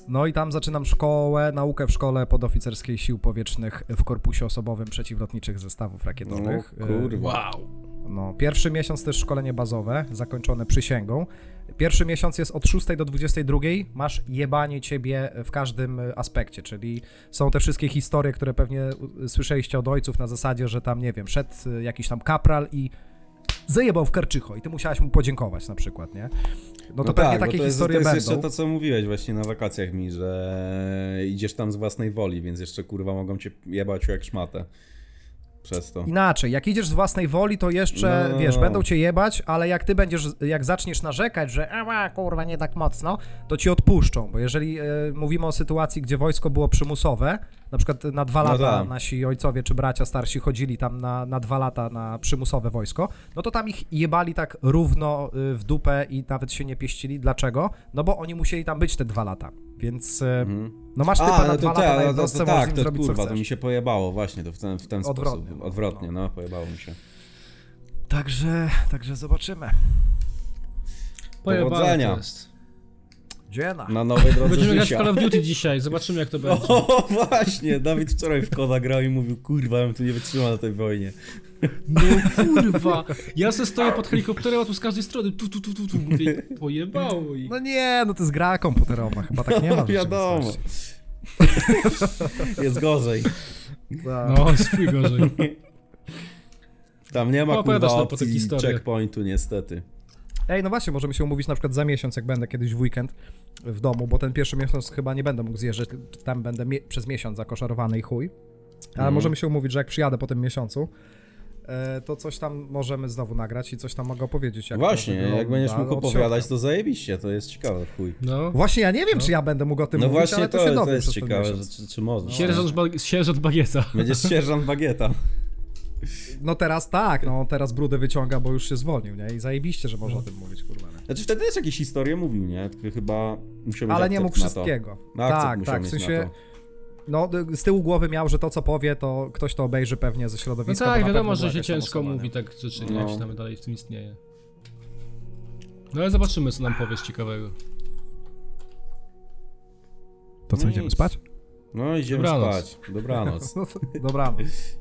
no i tam zaczynam szkołę, naukę w szkole podoficerskiej sił powietrznych w Korpusie Osobowym Przeciwlotniczych Zestawów Rakietowych. No, E, kurwa. Wow. No, pierwszy miesiąc jest szkolenie bazowe, zakończone przysięgą. Pierwszy miesiąc jest od 6 do 22, masz jebanie ciebie w każdym y, aspekcie, czyli są te wszystkie historie, które pewnie y, słyszeliście od ojców na zasadzie, że tam, nie wiem, szedł y, jakiś tam kapral i zajebał w karczycho i ty musiałaś mu podziękować na przykład, nie? No to pewnie tak, bo takie to jest, historie to jest będą. jeszcze to, co mówiłeś właśnie na wakacjach mi, że idziesz tam z własnej woli, więc jeszcze kurwa mogą cię jebać jak szmatę. Przez to. Inaczej, jak idziesz z własnej woli, to jeszcze, No. wiesz, będą cię jebać, ale jak ty będziesz, jak zaczniesz narzekać, że ała, kurwa, nie tak mocno, to ci odpuszczą, bo jeżeli e, mówimy o sytuacji, gdzie wojsko było przymusowe, na przykład na dwa No lata tak. nasi ojcowie czy bracia starsi chodzili tam na, na dwa lata na przymusowe wojsko, no to tam ich jebali tak równo y, w dupę i nawet się nie pieścili. Dlaczego? No bo oni musieli tam być te dwa lata, więc e, Mhm. no masz typa A, na dwa to, lata na te, no to, to tak, to zrobić kurwa, to mi się pojebało właśnie, to w ten, w ten Odwrotnie, sposób. Odwrotnie, no. no, pojebało mi się. Także, także zobaczymy. Pojebane Powodzenia. Jest. Dziena. Na nowej drodze Będziemy grać w życia. Call of Duty dzisiaj, zobaczymy jak to będzie. O, właśnie, Dawid wczoraj w koda grał i mówił, kurwa, ja bym tu nie wytrzymał na tej wojnie. No kurwa, ja se stoję pod helikopterem, a tu z każdej strony tu, tu, tu, tu, tu, mówię, pojebało i... No nie, no to jest gra komputerowa, chyba tak nie ma w Wiadomo. rzeczywistości. Jest gorzej. Tak. No, swój gorzej. Tam nie ma kurwa Opowiadasz potem opcji checkpointu niestety. Ej, no właśnie, możemy się umówić na przykład za miesiąc, jak będę kiedyś w weekend w domu, bo ten pierwszy miesiąc chyba nie będę mógł zjeżdżać, tam będę mie- przez miesiąc zakoszarowany i chuj. Ale Mhm. możemy się umówić, że jak przyjadę po tym miesiącu, e, to coś tam możemy znowu nagrać i coś tam mogę opowiedzieć. Jak to Właśnie, jak będziesz mógł opowiadać, to zajebiście, to jest ciekawe, chuj. No. Właśnie, ja nie wiem, No. czy ja będę mógł o tym No mówić, właśnie, ale to, to, się to dowiem jest przez ten ciekawe, że, czy, czy można. Sierżant, ba sierżant Bagieta. Będziesz sierżant bagieta. No teraz tak, no teraz brudę wyciąga, bo już się zwolnił, nie? I zajebiście, że można o tym mówić, kurwa. Nie? Znaczy wtedy też jakieś historie mówił, nie? Tylko chyba musiał mieć Ale nie mógł na to. wszystkiego. No, tak, tak, w sensie... No, z tyłu głowy miał, że to, co powie, to ktoś to obejrzy pewnie ze No środowiska. tak, bo na wiadomo, że się ciężko osoba, mówi tak rzeczy, nie? No. Jak dalej w tym istnieje. No ale zobaczymy, co nam powiesz ciekawego. To co, No idziemy nic. spać? No idziemy Dobranoc. spać. Dobranoc. No to- Dobranoc.